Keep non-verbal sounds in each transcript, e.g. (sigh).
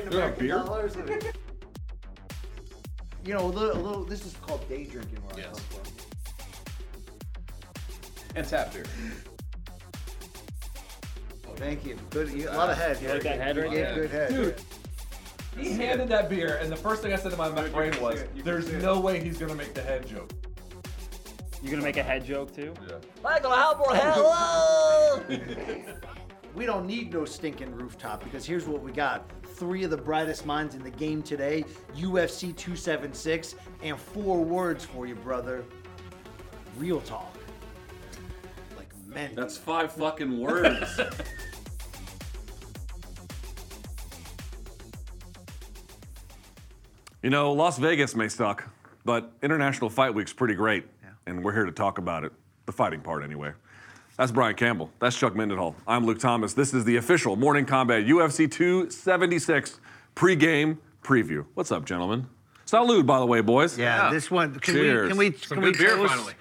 Dollars. (laughs) You know, a little, a little. This is called day drinking. Where I Yes. come from. And tap beer. Oh, thank you. Good. You, a lot of uh, head. like that head You right there? good head. Dude. He handed that beer, and the first thing I said to my brain was, "There's no way he's gonna make the head joke." You gonna make a head joke too? Yeah. Michael Halbert, (laughs) hello. we don't need no stinking rooftop because here's what we got. Three of the brightest minds in the game today, UFC 276, and four words for you, brother. Real talk. Like men. That's five fucking words. (laughs) you know, Las Vegas may suck, but International Fight Week's pretty great, and we're here to talk about it. The fighting part, anyway. That's Brian Campbell. That's Chuck Mindenhall. I'm Luke Thomas. This is the official Morning Combat UFC 276 pregame preview. What's up, gentlemen? Salud, by the way, boys. yeah, this one. Can Cheers. we? Can we? Some can we beer, toast? finally.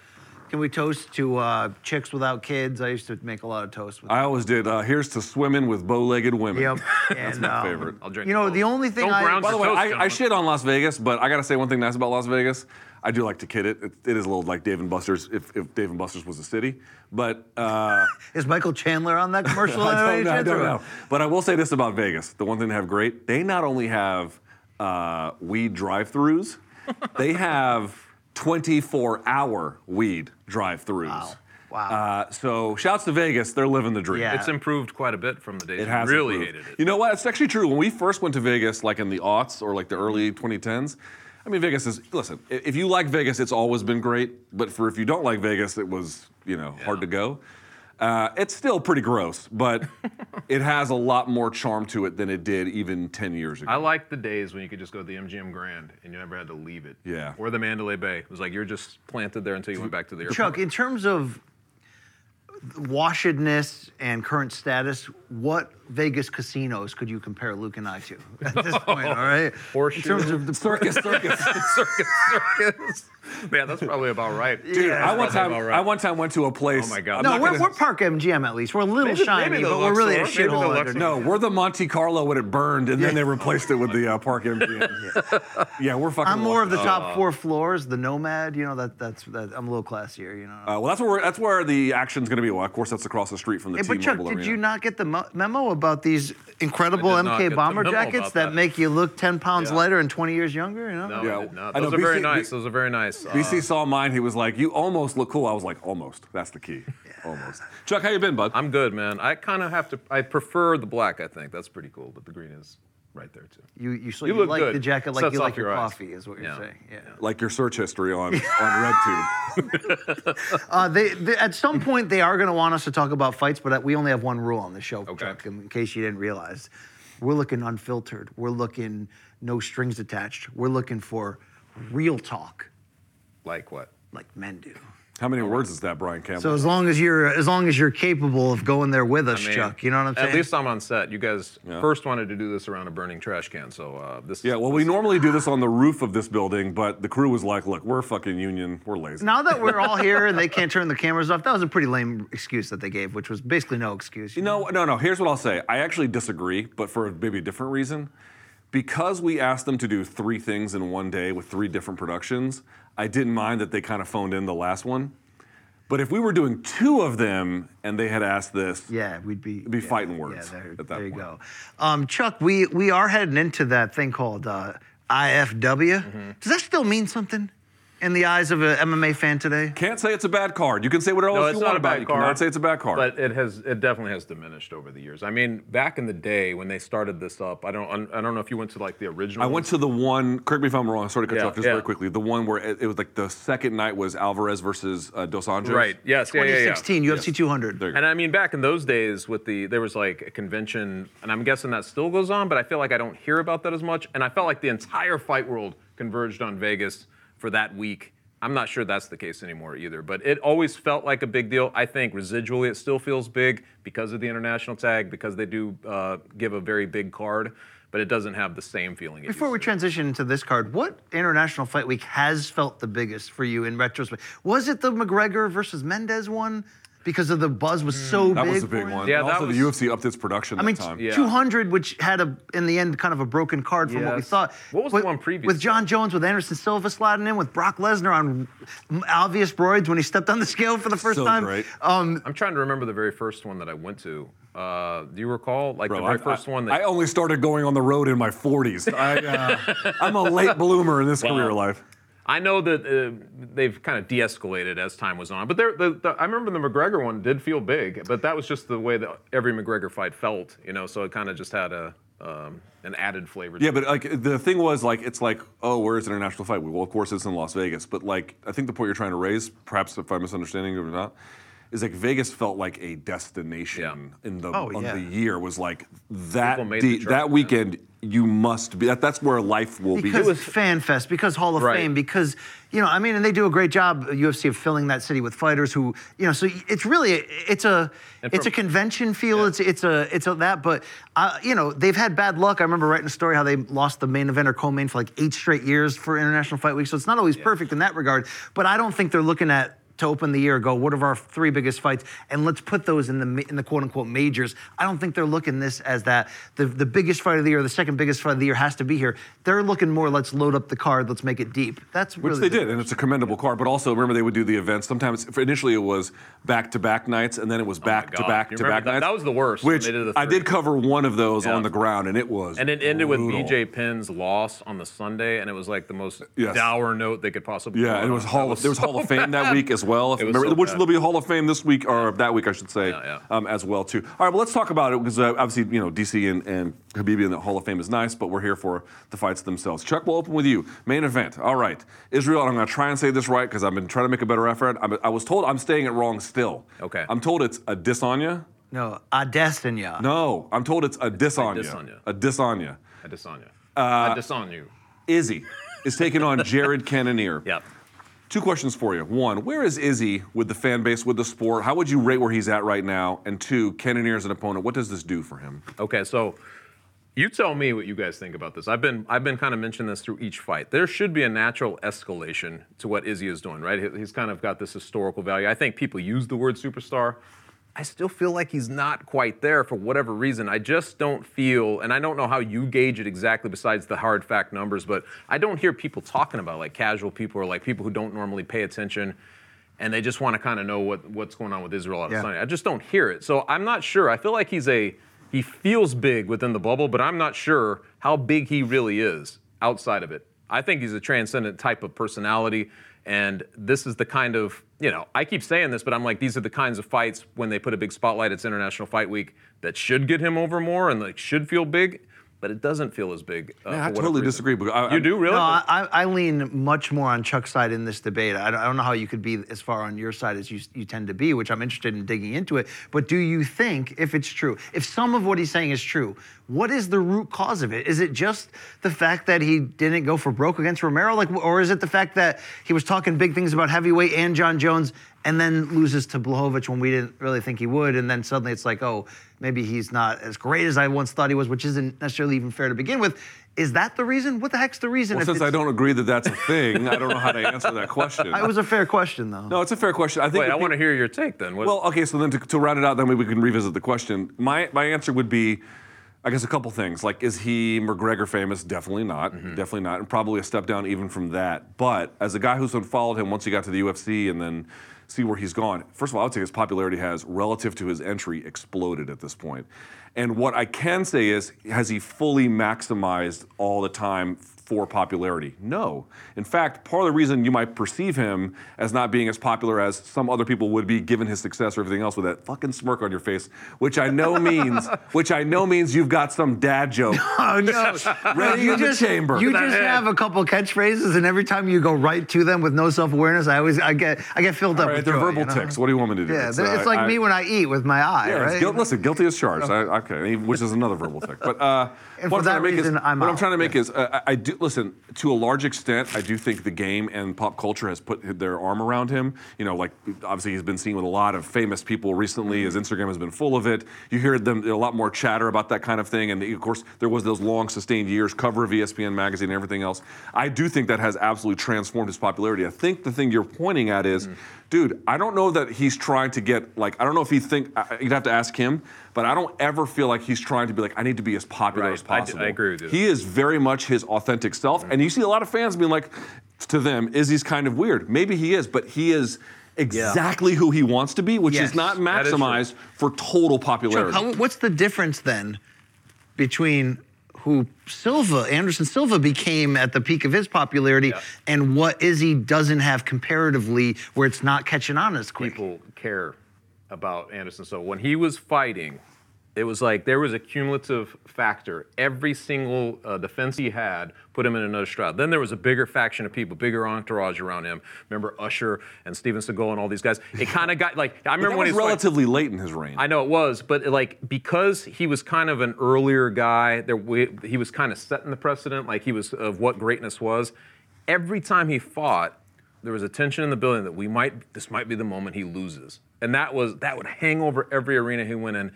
Can we toast to uh, chicks without kids? I used to make a lot of toast with. I always did. Uh, here's to swimming with bow-legged women. Yep. (laughs) That's and, my um, favorite. I'll drink. You know, both. the only thing Don't I- By the way, toast, I, I shit on Las Vegas, but I gotta say one thing nice about Las Vegas. I do like to kid it. It, it is a little like Dave and Buster's if, if Dave and Buster's was a city. But uh, (laughs) Is Michael Chandler on that (laughs) commercial? I don't know. I don't know. But I will say this about Vegas: the one thing they have great, they not only have uh, weed drive-throughs, (laughs) they have 24-hour weed drive-throughs. Wow. Wow. Uh, so shouts to Vegas. They're living the dream. Yeah. It's improved quite a bit from the days It has really improved. hated it. You know what? It's actually true. When we first went to Vegas, like in the aughts or like the early 2010s, I mean, Vegas is listen. If you like Vegas, it's always been great. But for if you don't like Vegas, it was you know hard to go. Uh, it's still pretty gross, but (laughs) it has a lot more charm to it than it did even 10 years ago. I like the days when you could just go to the MGM Grand and you never had to leave it. Yeah. Or the Mandalay Bay. It was like you're just planted there until you went back to the airport. Chuck, in terms of washedness and current status, what Vegas casinos could you compare Luke and I to at this point? (laughs) All right. Horseshoe. In terms of the circus, circus. (laughs) circus, circus. (laughs) Man, that's probably about right. Dude, I one time, right. I one time went to a place. Oh my God. I'm no, we're, gonna- we're Park MGM at least. We're a little Maybe- shiny, maybe the but we're really a Luxor, maybe shithole. Luxor. underneath. No, we're the Monte Carlo when it burned, and then they replaced it with the uh, Park MGM. (laughs) yeah. we're fucking. I'm more of the lucky. top four floors, the Nomad. You know that that's that. I'm a little classier. You know. Uh, well, that's where we're, that's where the action's going to be. Well, of course, that's across the street from the Hey, but Chuck, T-Mobile did Arena. you not get the mo- memo about these incredible I did not get MK bomber jackets that. that. make you look 10 pounds Yeah. lighter and 20 years younger? You know. No, Yeah, I did not. I know, Those are very BC nice. Those are very nice. Uh, BC saw mine. He was like, "You almost look cool." I was like, "Almost." That's the key. Almost. Chuck, how you been, bud? I'm good, man. I kind of have to. I prefer the black. I think that's pretty cool, but the green is right there too. You you, so You you, look like good. the jacket like Sets you like your, your coffee is what you're Yeah. saying. Yeah. like your search history on (laughs) on RedTube. (laughs) Uh, they, they at some point they are going to want us to talk about fights, but we only have one rule on the show, Okay. Chuck. In case you didn't realize, we're looking unfiltered. We're looking no strings attached. We're looking for real talk, Like what? like men do. How many words is that, Brian Campbell? So as long as you're as long as you're capable of going there with us, I mean, Chuck, you know what I'm saying? At least I'm on set. You guys Yeah. first wanted to do this around a burning trash can, so uh, this. yeah, well, we normally do this on the roof of this building, but the crew was like, "Look, we're fucking union. We're lazy." now that we're all here and they (laughs) can't turn the cameras off, that was a pretty lame excuse that they gave, which was basically no excuse. You know, no, no. Here's what I'll say. I actually disagree, but for maybe a different reason. because we asked them to do three things in one day with three different productions, I didn't mind that they kind of phoned in the last one. But if we were doing two of them and they had asked this, Yeah, we'd be be yeah, fighting words Yeah, there, at that there you point. go. Um, Chuck, we we are heading into that thing called uh, IFW. Mm-hmm. Does that still mean something in the eyes of an MMA fan today? can't say it's a bad card. You can say whatever No, else you want a about bad it. You card. cannot say it's a bad card. But it has, it definitely has diminished over the years. I mean, back in the day when they started this up, I don't, I don't know if you went to like the original. I went to the one. Correct me if I'm wrong. Sorry to cut you off just yeah. very quickly. The one where it, it was like the second night was Alvarez versus uh, Dos Anjos. Right. Yes. Yeah. Yeah. Yeah. 2016 UFC 200. There you go. And I mean, back in those days, with the there was like a convention, and I'm guessing that still goes on, but I feel like I don't hear about that as much. And I felt like the entire fight world converged on Vegas for that week. I'm not sure that's the case anymore either, but it always felt like a big deal. I think residually it still feels big because of the international tag, because they do uh, give a very big card, but it doesn't have the same feeling. Before we to. transition into this card, what international fight week has felt the biggest for you in retrospect? Was it the McGregor versus Mendes one? Because of the buzz was so Mm, That big. was a big one. Yeah, And that also was- the UFC upped its production I mean, that time. Yeah. 200, which had a in the end kind of a broken card from what we thought. What was the With- one previous With to John? Jones, with Anderson Silva sliding in, with Brock Lesnar on obvious broids when he stepped on the scale for the first So time. great. Um, I'm trying to remember the very first one that I went to. Uh, do you recall, like Bro, the very I- first I, one? That, I only started going on the road in my 40s. I, uh, I'm a late bloomer in this career life. I know that uh, they've kind of de-escalated as time was on, but the, the, I remember the McGregor one did feel big, but that was just the way that every McGregor fight felt, you know. So it kind of just had a um, an added flavor. to Yeah, but like the thing was like it's like oh where's an international fight? Well, of course it's in Las Vegas, but like I think the point you're trying to raise, perhaps if I'm misunderstanding it or not, is like Vegas felt like a destination in the Oh, of yeah. the year was like that made de- trip, that yeah. weekend you must be that, that's where life will be. because it's Fan Fest, because Hall of Right. Fame, because you know, I mean, and they do a great job UFC of filling that city with fighters who, you know, so it's really it's a And it's for- a convention feel. It's it's a it's a that, but uh, you know, they've had bad luck. I remember writing a story how they lost the main event or co-main for like eight straight years for International Fight Week. So it's not always perfect in that regard. But I don't think they're looking at to open the year, go, what are our three biggest fights, and let's put those in the in the quote unquote majors. I don't think they're looking this as that the the biggest fight of the year, the second biggest fight of the year has to be here. They're looking more, let's load up the card, let's make it deep. That's Which really they the- did, and it's a commendable card. But also, remember they would do the events. Sometimes, initially, it was back-to-back nights, and then it was Oh back to back to back that- nights. that was the worst Which they did the I did cover one of those Yeah. on the ground, and it was. and it ended with brutal. BJ Penn's loss on the Sunday, and it was like the most Yes. dour note they could possibly. Yeah, and it was. Hall That of, there was Hall of so Fame that week as well. If remember, so which bad. there'll be a Hall of Fame this week or that week, I should say, Yeah, yeah. Um, as well too. All right, well, let's talk about it because uh, obviously you know DC and, and Habibi in the Hall of Fame is nice, but we're here for the fights themselves. Chuck, we'll open with you. Main event. All right, Israel. And I'm going to try and say this right because I've been trying to make a better effort. I'm, I was told I'm staying it wrong still. Okay. I'm told it's a Disanya. No, Adesanya. No, I'm told it's a Disanya. Disanya. A Disanya. Adesanya. Uh, Adesanya. Izzy is taking on Jared Cannonier. (laughs) Yep. Two questions for you. One, where is Izzy with the fan base, with the sport? How would you rate where he's at right now? And two, Cannonier as an opponent, what does this do for him? Okay, so you tell me what you guys think about this. I've been I've been kind of mentioning this through each fight. There should be a natural escalation to what Izzy is doing, right? He's kind of got this historical value. I think people use the word superstar. I still feel like he's not quite there for whatever reason. I just don't feel, and I don't know how you gauge it exactly besides the hard fact numbers, but I don't hear people talking about like casual people or like people who don't normally pay attention and they just want to kind of know what, what's going on with Israel Yeah. Adesanya. I just don't hear it. So I'm not sure. I feel like he's a he feels big within the bubble, but I'm not sure how big he really is outside of it. I think he's a transcendent type of personality, and this is the kind of you know I keep saying this, but I'm like these are the kinds of fights when they put a big spotlight. It's International Fight Week that should get him over more and like should feel big, but it doesn't feel as big. Uh, Yeah, I totally reason. disagree, but I- you do really? No, I, I I lean much more on Chuck's side in this debate. I don't, I don't know how you could be as far on your side as you, you tend to be, which I'm interested in digging into it. But do you think, if it's true, if some of what he's saying is true, what is the root cause of it? Is it just the fact that he didn't go for broke against Romero, like, or is it the fact that he was talking big things about heavyweight and Jon Jones, and then loses to Blachowicz when we didn't really think he would, and then suddenly it's like, oh, maybe he's not as great as I once thought he was, which isn't necessarily even fair to begin with. Is that the reason? What the heck's the reason? Well, if since I don't agree that that's a thing, I don't know how to answer that question. (laughs) It was a fair question, though. no, it's a fair question. I think. Wait, the I want to hear your take then. What, Well, okay, so then to, to round it out, then we, we can revisit the question. My my answer would be, I guess a couple things. Like, is he McGregor famous? Definitely not. Mm-hmm. Definitely not. And probably a step down even from that. But as a guy who's followed him once he got to the UFC and then see where he's gone, first of all, I would say his popularity has, relative to his entry, exploded at this point. And what I can say is, has he fully maximized all the time for popularity? No. In fact, part of the reason you might perceive him as not being as popular as some other people would be given his success or everything else with that fucking smirk on your face, which I know means (laughs) which I know means you've got some dad joke (laughs) Oh no! (laughs) ready you in the chamber. You just have a couple catchphrases, and every time you go right to them with no self-awareness, I always I get I get filled All up right, with they're joy, verbal you know? ticks. What do you want me to do? Yeah, it's, uh, like I- me when I eat with my eye, Yeah, right? guilt, listen, guilty as charged. I, okay, which is another verbal tick. But uh, And what for I'm trying that to make reason, is, I'm what I'm trying to make is, uh, I I do listen to a large extent. I do think the game and pop culture has put their arm around him. You know, like obviously he's been seen with a lot of famous people recently. His mm-hmm. Instagram has been full of it. You hear them a lot more chatter about that kind of thing. And of course, there was those long sustained years, cover of ESPN magazine and everything else. I do think that has absolutely transformed his popularity. I think the thing you're pointing at is. Mm. Dude, I don't know that he's trying to get like I don't know if he think I- you'd have to ask him, but I don't ever feel like he's trying to be like I need to be as popular Right. as I d- I I, agree with you. He is very much his authentic self, and you see a lot of fans being like, to them, Izzy's kind of weird. Maybe he is, but he is exactly who he wants to be, which Yes. is not That is true. maximized for total Chuck, popularity. how, what's the difference then between who Silva, Anderson Silva became at the peak of his popularity Yeah. and what Izzy doesn't have comparatively where it's not catching on as quick? people care about Anderson. Silva. when he was fighting, it was like there was a cumulative factor. Every single uh, defense he had put him in another stride. Then there was a bigger faction of people, bigger entourage around him. Remember Usher and Steven Seagal and all these guys. It (laughs) kind of got like I remember when he was fighting- relatively late in his reign. I know it was, but like because he was kind of an earlier guy, there we, he was kind of setting the precedent, like he was of what greatness was. Every time he fought, there was a tension in the building that we might this might be the moment he loses, and that was that would hang over every arena he went in.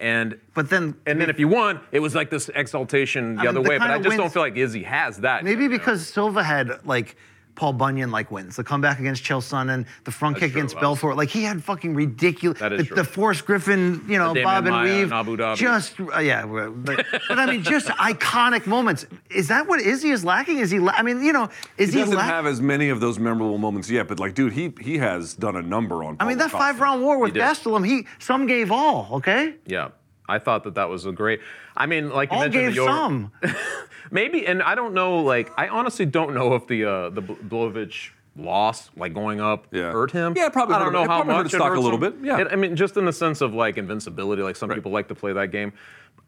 And But then- and then if you won, it was like this exaltation the I mean, other the way. But I just don't feel like Izzy has that. Maybe you know? because Silva had like Paul Bunyan like wins, the comeback against Chael Sonnen, the front That's kick true. against Wow. Belfort. Like he had fucking ridiculous. That is the, true. the Forrest Griffin, you know, The Bob and Demian Weave. Abu Dhabi. Just uh, yeah, but, but I mean, just (laughs) iconic moments. Is that what Izzy is lacking? Is he? La- I mean, you know, is he he? doesn't lack- have as many of those memorable moments yet, but like, dude, he he has done a number on. I mean, that five round war with did. Gastelum, he some gave all. Okay, Yeah, I thought that that was a great. I mean, like you all mentioned, gave the some. (laughs) Maybe, and I don't know. Like, I honestly don't know if the uh, the Blachowicz loss, like going up, Yeah. hurt him. Yeah, it probably I hurt don't him. know It how probably hurt much it stock a little him. bit, yeah. It- I mean, just in the sense of like invincibility, like some people like to play that game.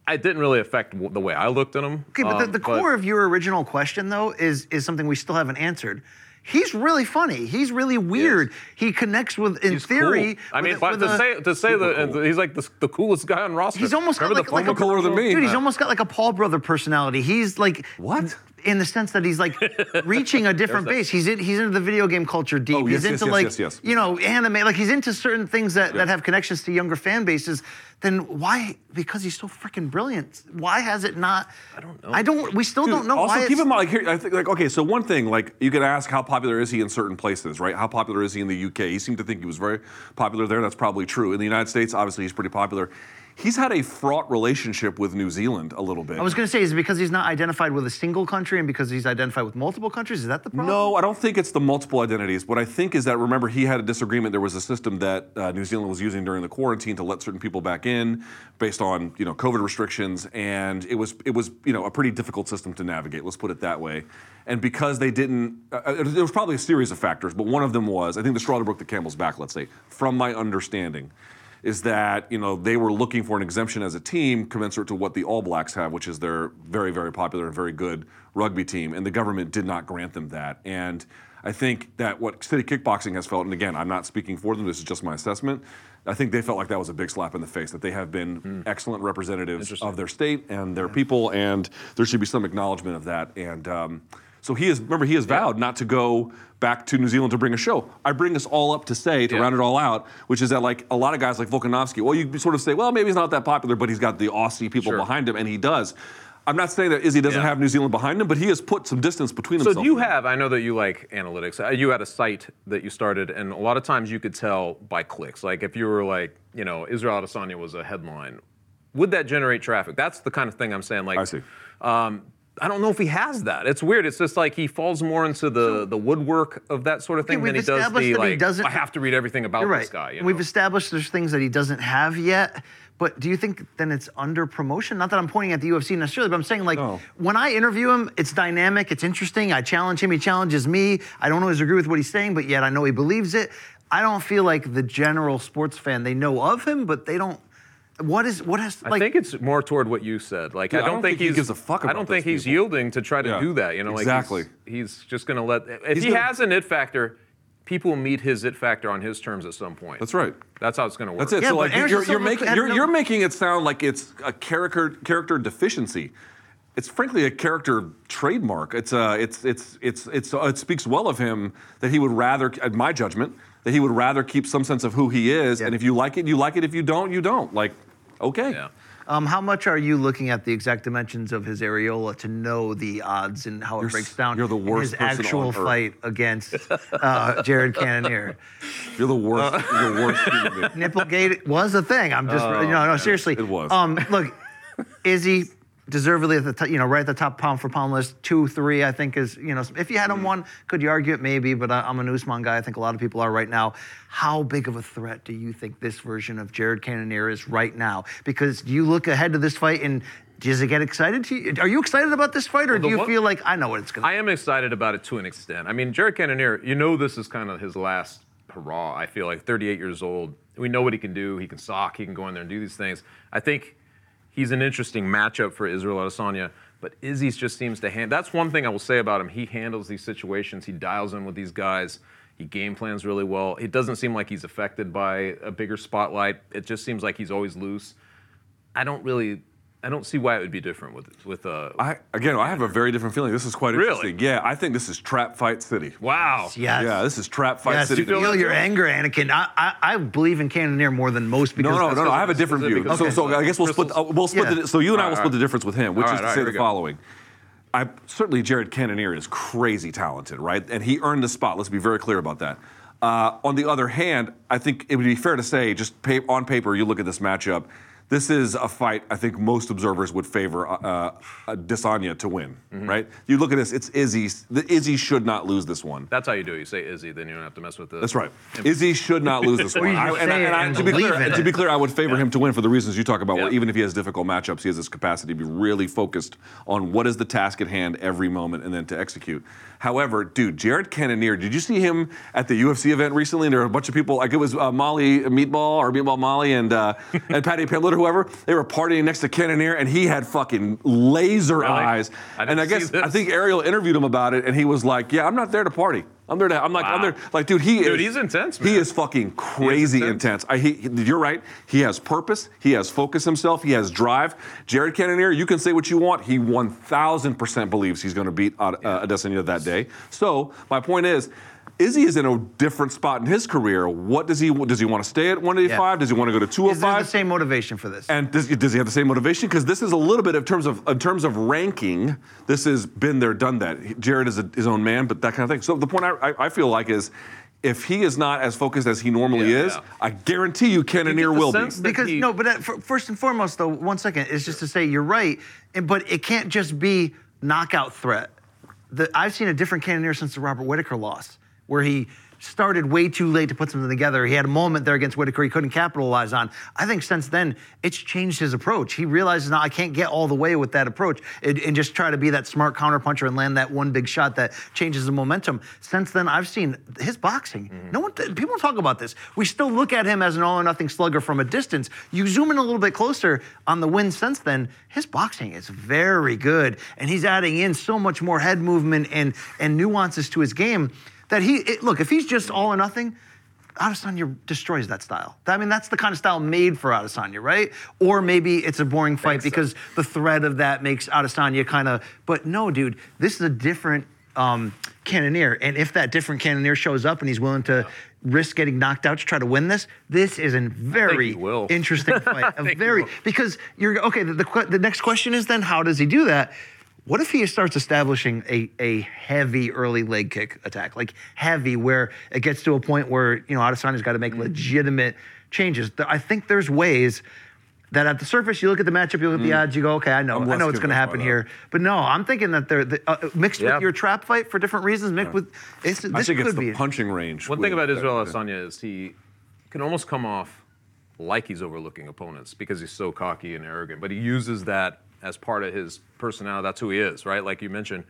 It didn't really affect w- the way I looked at him. Okay, but the, Um, the core of your original question, though, is is something we still haven't answered. He's really funny. He's really weird. He connects with, in he's theory. cool. I with mean, but with to a- say to say that he's like the, the coolest guy on roster. He's almost got like, the like a cooler than me. Dude, he's Uh, almost got like a Paul brother personality. He's like What? In the sense that he's like (laughs) reaching a different base. He's in, he's into the video game culture deep. Oh, he's yes, yes, into yes, like yes, yes. you know anime. Like he's into certain things that, that have connections to younger fan bases. Then why? Because he's so freaking brilliant. Why has it not? I don't know. I don't. We still Dude, don't know also, keep in mind, like, here, I think, like, okay, so one thing, like, you could ask how popular is he in certain places, right? How popular is he in the UK? He seemed to think he was very popular there. That's probably true. In the United States, obviously, he's pretty popular. He's had a fraught relationship with New Zealand a little bit. I was going to say, is it because he's not identified with a single country and because he's identified with multiple countries? Is that the problem? No, I don't think it's the multiple identities. What I think is that remember he had a disagreement. There was a system that uh, New Zealand was using during the quarantine to let certain people back in, based on you know COVID restrictions, and it was it was you know a pretty difficult system to navigate. Let's put it that way. And because they didn't, uh, uh, there was probably a series of factors, but one of them was I think the straw that broke the camel's back. Let's say, from my understanding. Is that you know they were looking for an exemption as a team commensurate to what the All Blacks have, which is their very very popular and very good rugby team, and the government did not grant them that. And I think that what City Kickboxing has felt, and again, I'm not speaking for them, this is just my assessment. I think they felt like that was a big slap in the face, that they have been excellent representatives of their state and their people, and there should be some acknowledgement of that. And um, so he is, remember, he has vowed not to go back to New Zealand to bring a show. I bring this all up to say, to Yeah. round it all out, which is that like a lot of guys like Volkanovski, well, you sort of say, well, maybe he's not that popular, but he's got the Aussie people Sure. behind him, and he does. I'm not saying that Izzy doesn't Yeah. have New Zealand behind him, but he has put some distance between So himself. do you have? I know that you like analytics. Uh, You had a site that you started, and a lot of times you could tell by clicks. Like if you were like, you know, Israel Adesanya was a headline. would that generate traffic? That's the kind of thing I'm saying. Like, I see. Um, I don't know if he has that. It's weird. It's just like he falls more into the the woodwork of that sort of thing than he does the like. I have to read everything about right. this guy. You know? We've established there's things that he doesn't have yet. But do you think then it's under promotion? Not that I'm pointing at the UFC necessarily, but I'm saying like No. when I interview him, it's dynamic, it's interesting. I challenge him, he challenges me. I don't always agree with what he's saying, but yet I know he believes it. I don't feel like the general sports fan they know of him, but they don't. What is what has I think it's more toward what you said. Like Yeah, I, don't think, he he's gives a fuck I don't think he's people. yielding to try to Yeah, do that. You know, like exactly. He's, he's just going to let. If He's he gonna- has an it factor, people meet his it factor on his terms at some point. That's right. That's how it's going to work. That's it. Yeah, so but like Anderson you're, you're making you're, no- you're making it sound like it's a character character deficiency. It's frankly a character trademark. It's uh, it's it's it's it's uh, it speaks well of him that he would rather, at my judgment, that he would rather keep some sense of who he is. And if you like it, you like it. If you don't, you don't. Like, okay. Yeah. Um, how much are you looking at the exact dimensions of his areola to know the odds and how it You're breaks down? you're the in worst his actual on earth. fight against (laughs) uh, Jared Cannonier. You're the worst. you're the worst. Nipplegate was a thing. I'm just, you know, no, seriously. it was. Um, look, Izzy deservedly at the top, you know, right at the top pound for pound list. Two, three, I think is, you know, if you had him one, could you argue it? Maybe, but I, I'm an Usman guy. I think a lot of people are right now. How big of a threat do you think this version of Jared Cannonier is right now? Because you look ahead to this fight and does it get excited to you? Are you excited about this fight, or the do you one- feel like I know what it's going to I am excited about it to an extent. I mean, Jared Cannonier, you know, this is kind of his last hurrah. I feel like 38 years old. We know what he can do. He can sock. He can go in there and do these things. I think he's an interesting matchup for Israel Adesanya. But Izzy's just seems to hand. That's one thing I will say about him. He handles these situations. He dials in with these guys. He game plans really well. It doesn't seem like he's affected by a bigger spotlight. It just seems like he's always loose. I don't really. I don't see why it would be different with with uh. I again, I have a very different feeling. This is quite Really? interesting. Yeah, I think this is trap fight city. wow. Yes. Yeah, this is trap fight Yes, city. you feel your anger, Anakin. I, I, I believe in Cannonier more than most because No, no, no, no. I have a of- different because view. of- So, okay. so I guess we'll split. Crystals. Uh, we'll split. Yeah. The, so you and I will All split the difference with him, which all is right, to all say right, the we go. following. I certainly Jared Cannonier is crazy talented, right? And he earned the spot. Let's be very clear about that. Uh, on the other hand, I think it would be fair to say, just pa- on paper, you look at this matchup. This is a fight I think most observers would favor uh, uh, Desanya to win, Mm-hmm. right? You look at this; it's Izzy. The Izzy should not lose this one. That's how you do it. You say Izzy, then you don't have to mess with the. That's right. Izzy should not lose this (laughs) one. I- and, say and I- and to be clear, to be clear, I would favor him to win for the reasons you talk about. Where Yeah. even if he has difficult matchups, he has this capacity to be really focused on what is the task at hand every moment and then to execute. However, dude, Jared Cannonier, did you see him at the UFC event recently? And there were a bunch of people, like it was uh, Molly Meatball or Meatball Molly and uh, and Paddy Pimblett or whoever. They were partying next to Cannonier, and he had fucking laser Really? eyes. I and I guess I think Ariel interviewed him about it, and he was like, "Yeah, I'm not there to party. I'm there to. I'm like, I'm there. Like, dude, he Dude, is. he's intense, He is fucking crazy intense. intense. I, he, you're right. He has purpose. He has focus himself. He has drive. Jared Cannonier, you can say what you want. He 1,000% believes he's going to beat uh, uh, Adesanya that day. So my point is, Izzy is in a different spot in his career. What does he does he want to stay at 185? Yeah. Does he want to go to oh Is there the 205? same motivation for this? And does, does he have the same motivation? Because this is a little bit in terms of in terms of ranking. This has been there, done that. Jared is a, his own man, but that kind of thing. So the point I, I, I feel like is, if he is not as focused as he normally Yeah, is, yeah. I guarantee you, Cannonier the will be. sense that because he- no, but uh, that, f- first and foremost, though, one second is just to say you're right, and, but it can't just be knockout threat. The, I've seen a different Cannonier since the Robert Whitaker loss, where he started way too late to put something together. He had a moment there against Whitaker he couldn't capitalize on. I think since then it's changed his approach. He realizes now I can't get all the way with that approach and, and just try to be that smart counterpuncher and land that one big shot that changes the momentum. Since then, I've seen his boxing. Mm-hmm. No one, people don't talk about this. We still look at him as an all or nothing slugger from a distance. You zoom in a little bit closer on the wins since then. His boxing is very good, and he's adding in so much more head movement and and nuances to his game that he it, look. If he's just all or nothing. Adesanya destroys that style. I mean, that's the kind of style made for Adesanya, right? Or maybe it's a boring fight because the threat of that makes Adesanya kind of. But no, dude, this is a different um, Cannonier, and if that different Cannonier shows up and he's willing to risk getting knocked out to try to win this, this is a very interesting fight. (laughs) a very because you're okay. The, the the next question is then how does he do that? What if he starts establishing a, a heavy early leg kick attack, like heavy, where it gets to a point where you know Adesanya's got to make legitimate changes? I think there's ways. that at the surface you look at the matchup, you look at the odds, you go, okay, I know, I'm I less know what's going to happen here. But no, I'm thinking that they're the, uh, mixed Yeah. with your trap fight for different reasons. Mixed with it's, this I think could it's be the punching range. One thing about Israel yeah. Adesanya is he can almost come off like he's overlooking opponents because he's so cocky and arrogant, but he uses that as part of his personality. That's who he is, right? Like you mentioned.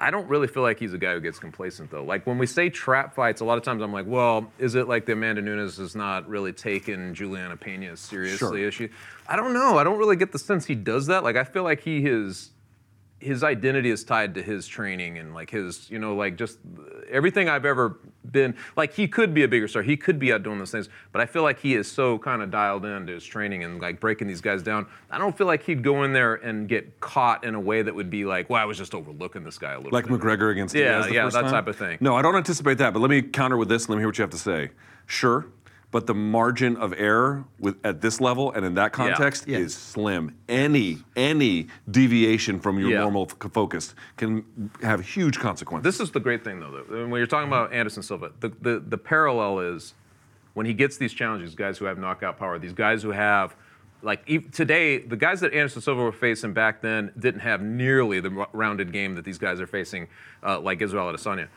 I don't really feel like he's a guy who gets complacent though. Like when we say trap fights, a lot of times I'm like, well, is it like the Amanda Nunes has not really taken Juliana Pena seriously Sure. as she? I don't know. I don't really get the sense he does that. Like I feel like he is his identity is tied to his training and like his, you know, like just everything I've ever been. Like he could be a bigger star, he could be out doing those things, but I feel like he is so kind of dialed into his training and like breaking these guys down. I don't feel like he'd go in there and get caught in a way that would be like, well, I was just overlooking this guy a little Like bit. McGregor against Yeah, Diaz the yeah, that time? type of thing. No, I don't anticipate that. But let me counter with this. and Let me hear what you have to say. Sure, but the margin of error with at this level and in that context Yeah. is slim. Any any deviation from your Yeah. normal f- focus can have huge consequences. This is the great thing, though. though. When you're talking about Anderson Silva, the, the, the parallel is when he gets these challenges, guys who have knockout power, these guys who have, like, ev- today, the guys that Anderson Silva were facing back then didn't have nearly the r- rounded game that these guys are facing, uh, like Israel Adesanya.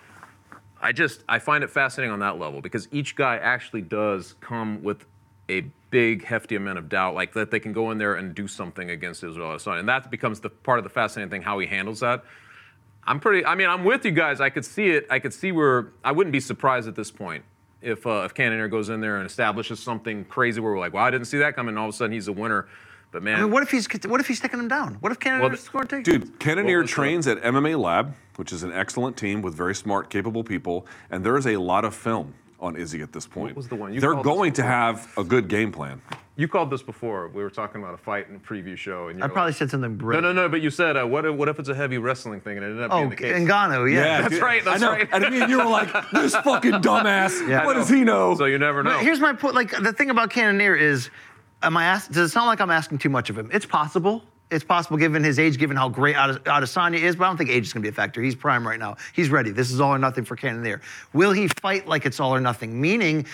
I just I find it fascinating on that level because each guy actually does come with a big hefty amount of doubt, like that they can go in there and do something against Israel Adesanya, and that becomes the part of the fascinating thing how he handles that. I'm pretty. I mean, I'm with you guys. I could see it. I could see where I wouldn't be surprised at this point if uh, if Cannonier goes in there and establishes something crazy where we're like, "Wow, I didn't see that coming." And all of a sudden, he's a winner. But man, I mean, what if he's what if he's taking him down? What if Canada Well, is scoring take? Dude, Cannonier trains at MMA Lab, which is an excellent team with very smart, capable people, and there is a lot of film on Izzy at this point. What was the one? You They're going to have a good game plan. you called this before. We were talking about a fight in a preview show, and I probably like, said something No, brilliant. no, no. No. But you said, uh, what, if, what if it's a heavy wrestling thing and it ended up Oh, being the case? Ngannou, yeah. That's dude. right, that's I know. right. And me and you were like, this fucking (laughs) dumbass. Yeah. What does he know? So you never know. But here's my point. Like the thing about Cannonier is, am I ask, Does it sound like I'm asking too much of him? It's possible. It's possible given his age, given how great Ade- Adesanya is, but I don't think age is going to be a factor. He's prime right now. He's ready. This is all or nothing for Cannonier. Will he fight like it's all or nothing? Meaning,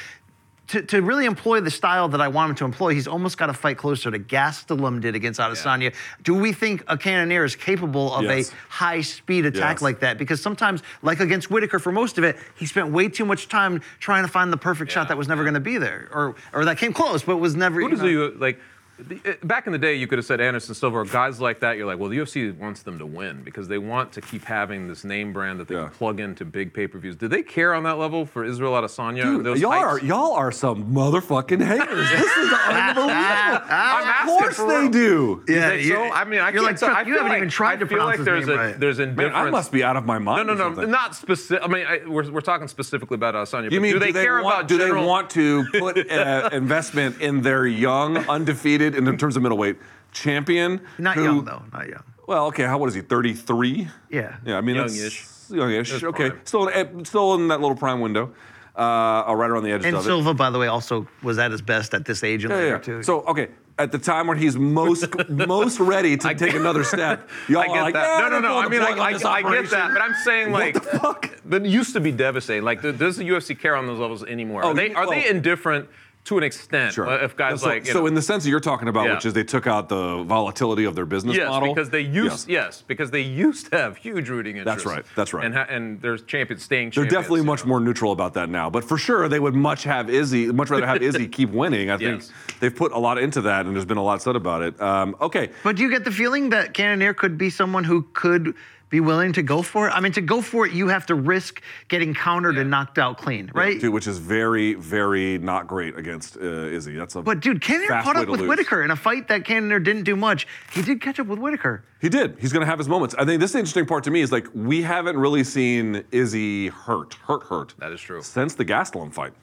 to, to really employ the style that I want him to employ, he's almost got to fight closer to Gastelum did against Adesanya. Do we think a Cannonier is capable of Yes. a high speed attack Yes. like that? Because sometimes, like against Whitaker, for most of it, he spent way too much time trying to find the perfect shot that was never going to be there, or or that came close but was never. Who you know- you like? The- uh, Back in the day, you could have said Anderson Silva or guys like that. You're like, well, the UFC wants them to win because they want to keep having this name brand that they Yeah. can plug into big pay-per-views. Do they care on that level for Israel Adesanya? Dude, those y'all hypes? are y'all are some motherfucking haters. This is (laughs) unbelievable. (laughs) I'm of course they real. do. Yeah, you- so? I mean, I you're can't like, tell. Chuck, I you haven't like, even tried I to feel pronounce like his there's name a right. there's Man. I must be out of my mind. no, no, no, something. not specific. I mean, I, we're, we're talking specifically about Adesanya. You mean do they care want, about do general? they want to put (laughs) uh, investment in their young, undefeated, in terms of middleweight champion? Not who- young though, not young. Well, okay, how old is he? 33? Yeah. Yeah, I mean, Youngish. that's youngish. That's Okay, prime. still, eh, still in that little prime window, uh, or right around the edge And of it. Silva, by the way, also was at his best at this age and Yeah, later yeah. too. So okay, at the time when he's most (laughs) most ready to take another step, (laughs) y'all I get like, that. "Yeah, no, no, no. I mean, like, I, I get that, but I'm saying What like, the fuck? That used to be devastating. Like, does the UFC care on those levels anymore? Oh, are they are they oh. indifferent to an extent? Sure. uh, If guys so, like, you so know, in the sense that you're talking about, Yeah. which is they took out the volatility of their business yes, model. because they used yes. because they used to have huge rooting interests. right, that's right. And ha- and there's champions staying. Champions, They're definitely much know. more neutral about that now. But for sure, they would much have Izzy, much rather have Izzy (laughs) keep winning. I think Yes. they've put a lot into that, and there's been a lot said about it. Um, okay, But do you get the feeling that Cannonier could be someone who could be willing to go for it? I mean, to go for it, you have to risk getting countered and knocked out clean, right? dude, which is very, very not great against uh, Izzy. That's a But dude, Cannonier caught up with lose. Whitaker in a fight that Cannonier didn't do much. He did catch up with Whitaker. He did. He's going to have his moments. I think this is the interesting part to me is like we haven't really seen Izzy hurt, hurt, hurt. That is true. Since the Gastelum fight,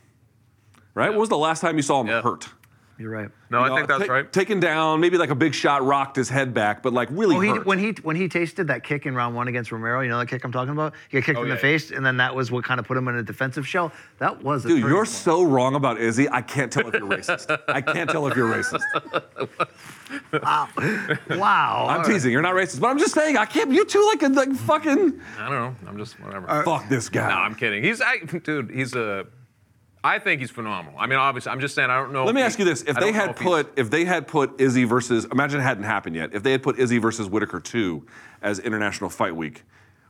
right? When was the last time you saw him Yeah. hurt? You're right. No, You I know, think that's ta- right. Taken down, maybe like a big shot rocked his head back, but like really Oh, he, hurt. when he when he tasted that kick in round one against Romero, you know that kick I'm talking about. He got kicked Oh, in yeah, the face, and then that was what kind of put him in a defensive shell. That was a Dude, turning you're point. so wrong about Izzy. I can't tell if you're racist. I can't tell if you're racist. (laughs) wow. wow. I'm teasing. You're not racist, but I'm just saying I can't. You two like a like fucking I don't know. I'm just whatever. fuck this guy. No, I'm kidding. He's, I, dude. He's a. I think he's phenomenal. I mean, obviously, I'm just saying I don't know. Let me if ask you this: If I they had if put, if they had put Izzy versus, imagine it hadn't happened yet. If they had put Izzy versus Whitaker two as International Fight Week,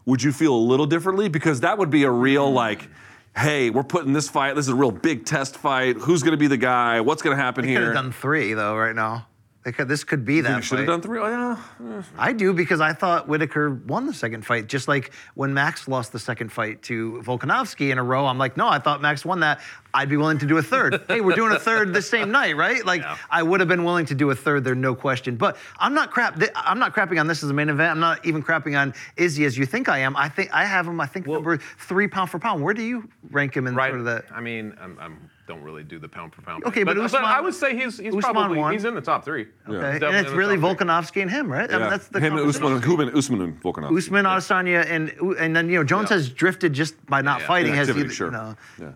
would you feel a little differently? Because that would be a real like, hey, we're putting this fight. This is a real big test fight. Who's going to be the guy? What's going to happen here? They could here? have done three though right now. Could. This could be that. should have done three. Oh, yeah. I do because I thought Whitaker won the second fight, just like when Max lost the second fight to Volkanovski in a row. I'm like, no, I thought Max won that. I'd be willing to do a third. (laughs) hey, we're doing a third the same night, right? Like, I would have been willing to do a third there, no question. But I'm not crap. th- I'm not crapping on this as a main event. I'm not even crapping on Izzy as you think I am. I think I have him. I think number three pound for pound. Where do you rank him in right? sort of that? I mean, I'm, I'm don't really do the pound for pound. Okay, thing. but Usman- I would say he's he's Usman probably won. he's in the top three. Okay, definitely and it's really. Volkanovski and him, right? I mean, Yeah. that's the him, and. Usman, Usman, Usman, and Volkanovski. Usman, Adesanya, and and then you know Jones Yeah. has drifted just by not Yeah. fighting. Has Inactivity, either- sure. you know, Yeah.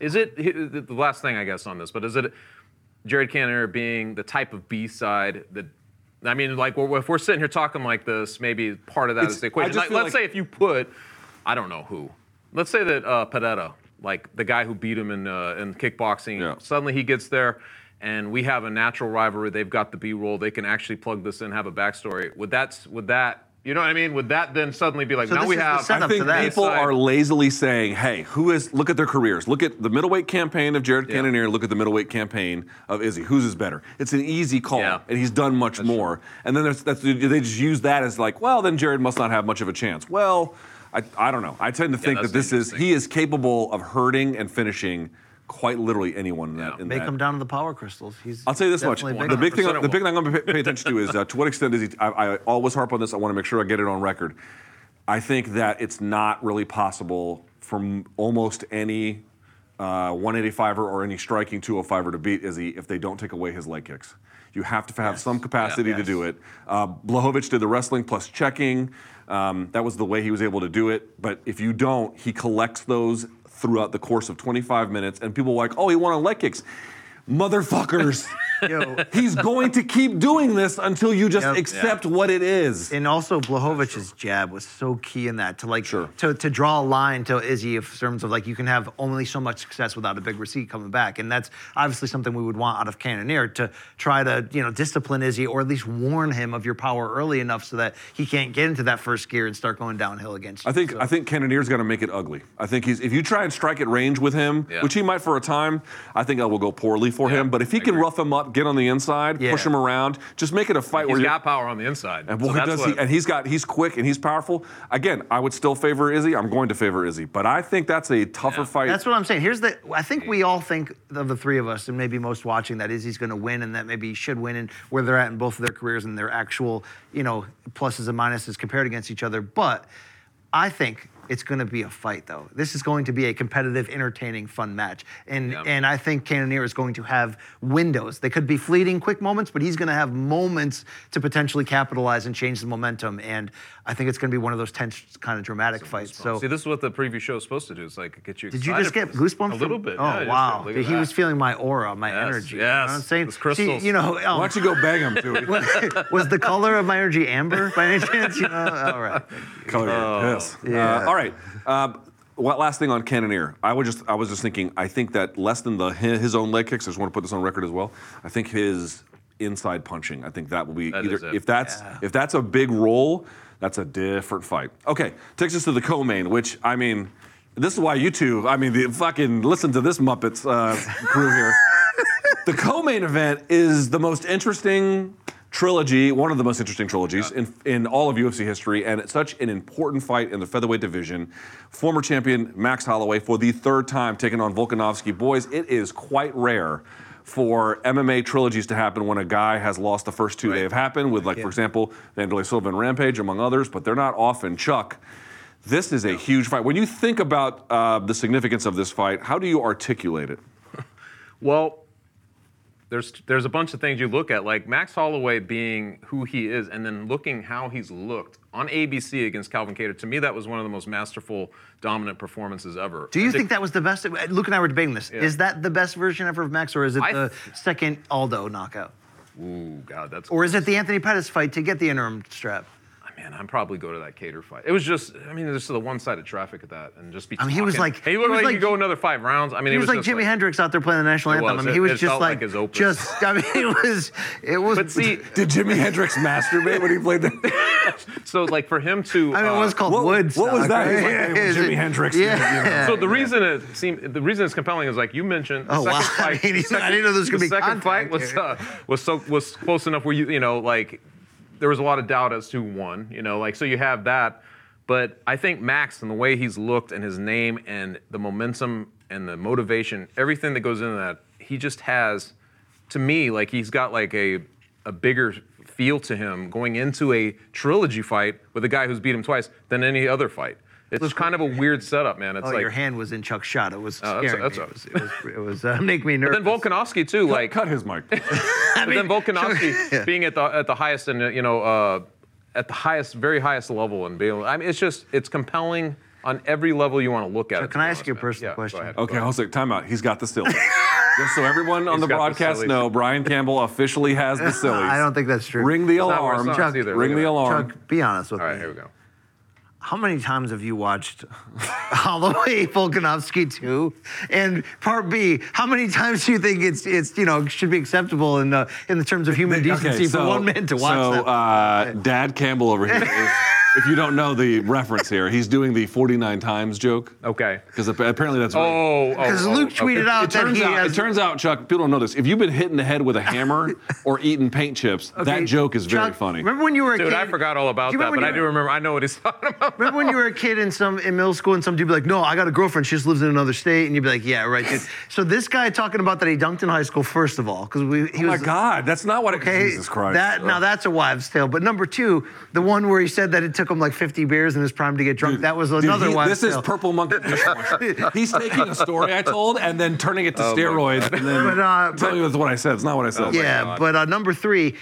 Is it the the last thing I guess on this? But is it Jared Cannonier being the type of B side that? I mean, like if we're sitting here talking like this, maybe part of that It's- is the equation. Like, let's like- say if you put, I don't know who, let's say that uh, Pereira, like the guy who beat him in uh, in kickboxing, Yeah. suddenly he gets there, and we have a natural rivalry. They've got the B roll. They can actually plug this in, have a backstory. Would that would that you know what I mean? Would that then suddenly be like So now we have? setup I think that. people Side. are lazily saying, "Hey, who is? Look at their careers. Look at the middleweight campaign of Jared Yeah. Cannonier. Look at the middleweight campaign of Izzy. Whose is better? It's an easy call, Yeah. and he's done much more. And then there's, that's, they just use that as like, well, then Jared must not have much of a chance. Well, I, I don't know. I tend to think that's that this is interesting. he is capable of hurting and finishing quite literally anyone in that. Yeah. In Make that. him down to the power crystals. He's I'll tell you this much: definitely the big thing, the big thing I'm going to pay, pay (laughs) attention to is uh, to what extent is he? I, I always harp on this. I want to make sure I get it on record. I think that it's not really possible from almost any uh, 185er or any striking 205er to beat Izzy if they don't take away his leg kicks. You have to have some capacity Yeah. to do it. Uh, Blachowicz did the wrestling plus checking. Um, that was the way he was able to do it. But if you don't, he collects those throughout the course of 25 minutes, and people are like, "Oh, he won on leg kicks." Motherfuckers. (laughs) Yo. He's going to keep doing this until you just Yep. accept what it is. And also, Blachowicz's jab was so key in that to like Sure. to, to draw a line to Izzy in terms of like you can have only so much success without a big receipt coming back, and that's obviously something we would want out of Cannonier to try to you know discipline Izzy or at least warn him of your power early enough so that he can't get into that first gear and start going downhill against you. I think So- I think Cannonier's going to make it ugly. I think he's if you try and strike at range with him, Yeah. which he might for a time, I think that will go poorly for Yeah, him. But if he I can agree. rough him up, get on the inside, Yeah. push him around, just make it a fight He's where you got power on the inside. and So boy, that's does he, and he's got he's quick and he's powerful. Again, I would still favor Izzy. I'm going to favor Izzy, but I think that's a tougher Yeah. fight. That's what I'm saying. Here's the. I think we all think of the three of us, and maybe most watching, that Izzy's going to win, and that maybe he should win, and where they're at in both of their careers and their actual, you know, pluses and minuses compared against each other. But I think it's going to be a fight, though. This is going to be a competitive, entertaining, fun match, and Yeah. and I think Cannonier is going to have windows. They could be fleeting, quick moments, but he's going to have moments to potentially capitalize and change the momentum. And I think it's going to be one of those tense, kind of dramatic fights. So. See, this is what the preview show is supposed to do. It's like get you. Did you just get goosebumps? A little bit. Oh yeah, wow! look at He was feeling my aura, my Yes, energy. You know what I'm saying? those crystals. See, you know, Why oh, don't you go bang him to it? was the color of my energy amber by any chance? You know, all right. Color your piss. Yeah. Uh, all right. Uh, what last thing on Cannonier? I would just I was just thinking. I think that less than the his own leg kicks. I just want to put this on record as well. I think his inside punching. I think that will be That either it. if that's if that's a big role, that's a different fight. Okay, takes us to the co-main, which I mean. This is why you two, I mean, the fucking listen to this Muppets uh, crew here. (laughs) the co-main event is the most interesting trilogy, one of the most interesting trilogies in, in all of UFC history, and it's such an important fight in the featherweight division. Former champion Max Holloway for the third time taking on Volkanovski. Boys, it is quite rare for MMA trilogies to happen when a guy has lost the first two. They have happened with, like, for example, Wanderlei Silva and Rampage, among others, but they're not often. Chuck, this is a huge fight. When you think about uh, the significance of this fight, how do you articulate it? (laughs) Well, there's there's a bunch of things you look at, like Max Holloway being who he is, and then looking how he's looked on ABC against Calvin Kattar. To me, that was one of the most masterful, dominant performances ever. Do you think that was the best? Uh, Luke and I were debating this. Is that the best version ever of Max, or is it I the th- second Aldo knockout? Ooh, God, that's. Or is it the Anthony Pettis fight to get the interim strap? I Man, I'd probably go to that Kattar fight. It was just, I mean, there's the one-sided traffic at that, and just be. I mean, he was talking. like- he he looked was like, like- he could go another five rounds. I mean, He it was, like just Jimi Hendrix out there playing the national It anthem. was. I mean, he It- was it just felt like, like his opus. just. I mean, it was. It was. But see, (laughs) Did Jimi Hendrix masturbate when he played that? (laughs) so like for him to. I mean, it uh, was called what- Woodstock. what was that? He's like, right? (laughs) hey, Is Jimi it- Hendrix, you Yeah. know. So the reason it seemed, the reason it's compelling is like you mentioned. The Oh, second wow. Fight, I mean, the I didn't know there was gonna the be second fight contact was here. uh, was so was close enough where you you know like there was a lot of doubt as to who won. You know, like so you have that, but I think Max and the way he's looked and his name and the momentum and the motivation, everything that goes into that, he just has, to me, like he's got like a a bigger feel to him going into a trilogy fight with a guy who's beat him twice than any other fight. It's kind of a weird setup, man. It's Oh, like your hand was in Chuck's shot. It was Oh, that's- scaring that's me. a- It was, it was, it was uh, (laughs) make me But nervous. then Volkanovski too, like cut his mic. (laughs) but then Volkanovski (laughs) being at the at the highest and you know uh, at the highest, very highest level and being, I mean, it's just it's compelling on every level you want to look at. it, can I ask you a personal Yeah, question? ahead. Okay, Jose, time out. He's got the silly. Just so everyone on He's the got the broadcast sillies. know, Brian Campbell officially has the sillies. I don't think that's true. Ring the not alarm. Chuck, not either. Ring the alarm. Chuck, be honest with All right, me. All right, here we go. How many times have you watched (laughs) Holloway Volkanovski 2? And part B, how many times do you think it's it's you know should be acceptable in the in the terms of human decency for one man to watch so, that? uh, Dad Campbell over here. is- (laughs) if you don't know the reference here, he's doing the 49 times joke. Okay. Because apparently that's right. Oh, oh, Because oh, Luke okay. tweeted out It that turns he out, has. it turns out, Chuck, people don't know this. If you've been hit in the head with a hammer (laughs) or eating paint chips, that joke is very funny. Remember when you were a Dude, kid? Dude, I forgot all about that, remember but I do remember. I know what he's (laughs) talking about. Remember when you were a kid in some in middle school and some dude be like, "No, I got a girlfriend. She just lives in another state," and you'd be like, "Yeah, right, dude." (laughs) so this guy talking about that he dunked in high school, first of all, because we he oh my God, that's not what it okay. Jesus Christ. That now that's a wives' tale. But number two, the one where he said that it took him like 50 beers in his prime to get drunk. that was Dude, another he- wives' This tale. is Purple Monkey (laughs) dishwasher. He's taking a story I told and then turning it to steroids and then But, uh, telling you that's what I said. It's not what I said. yeah, but uh, number three.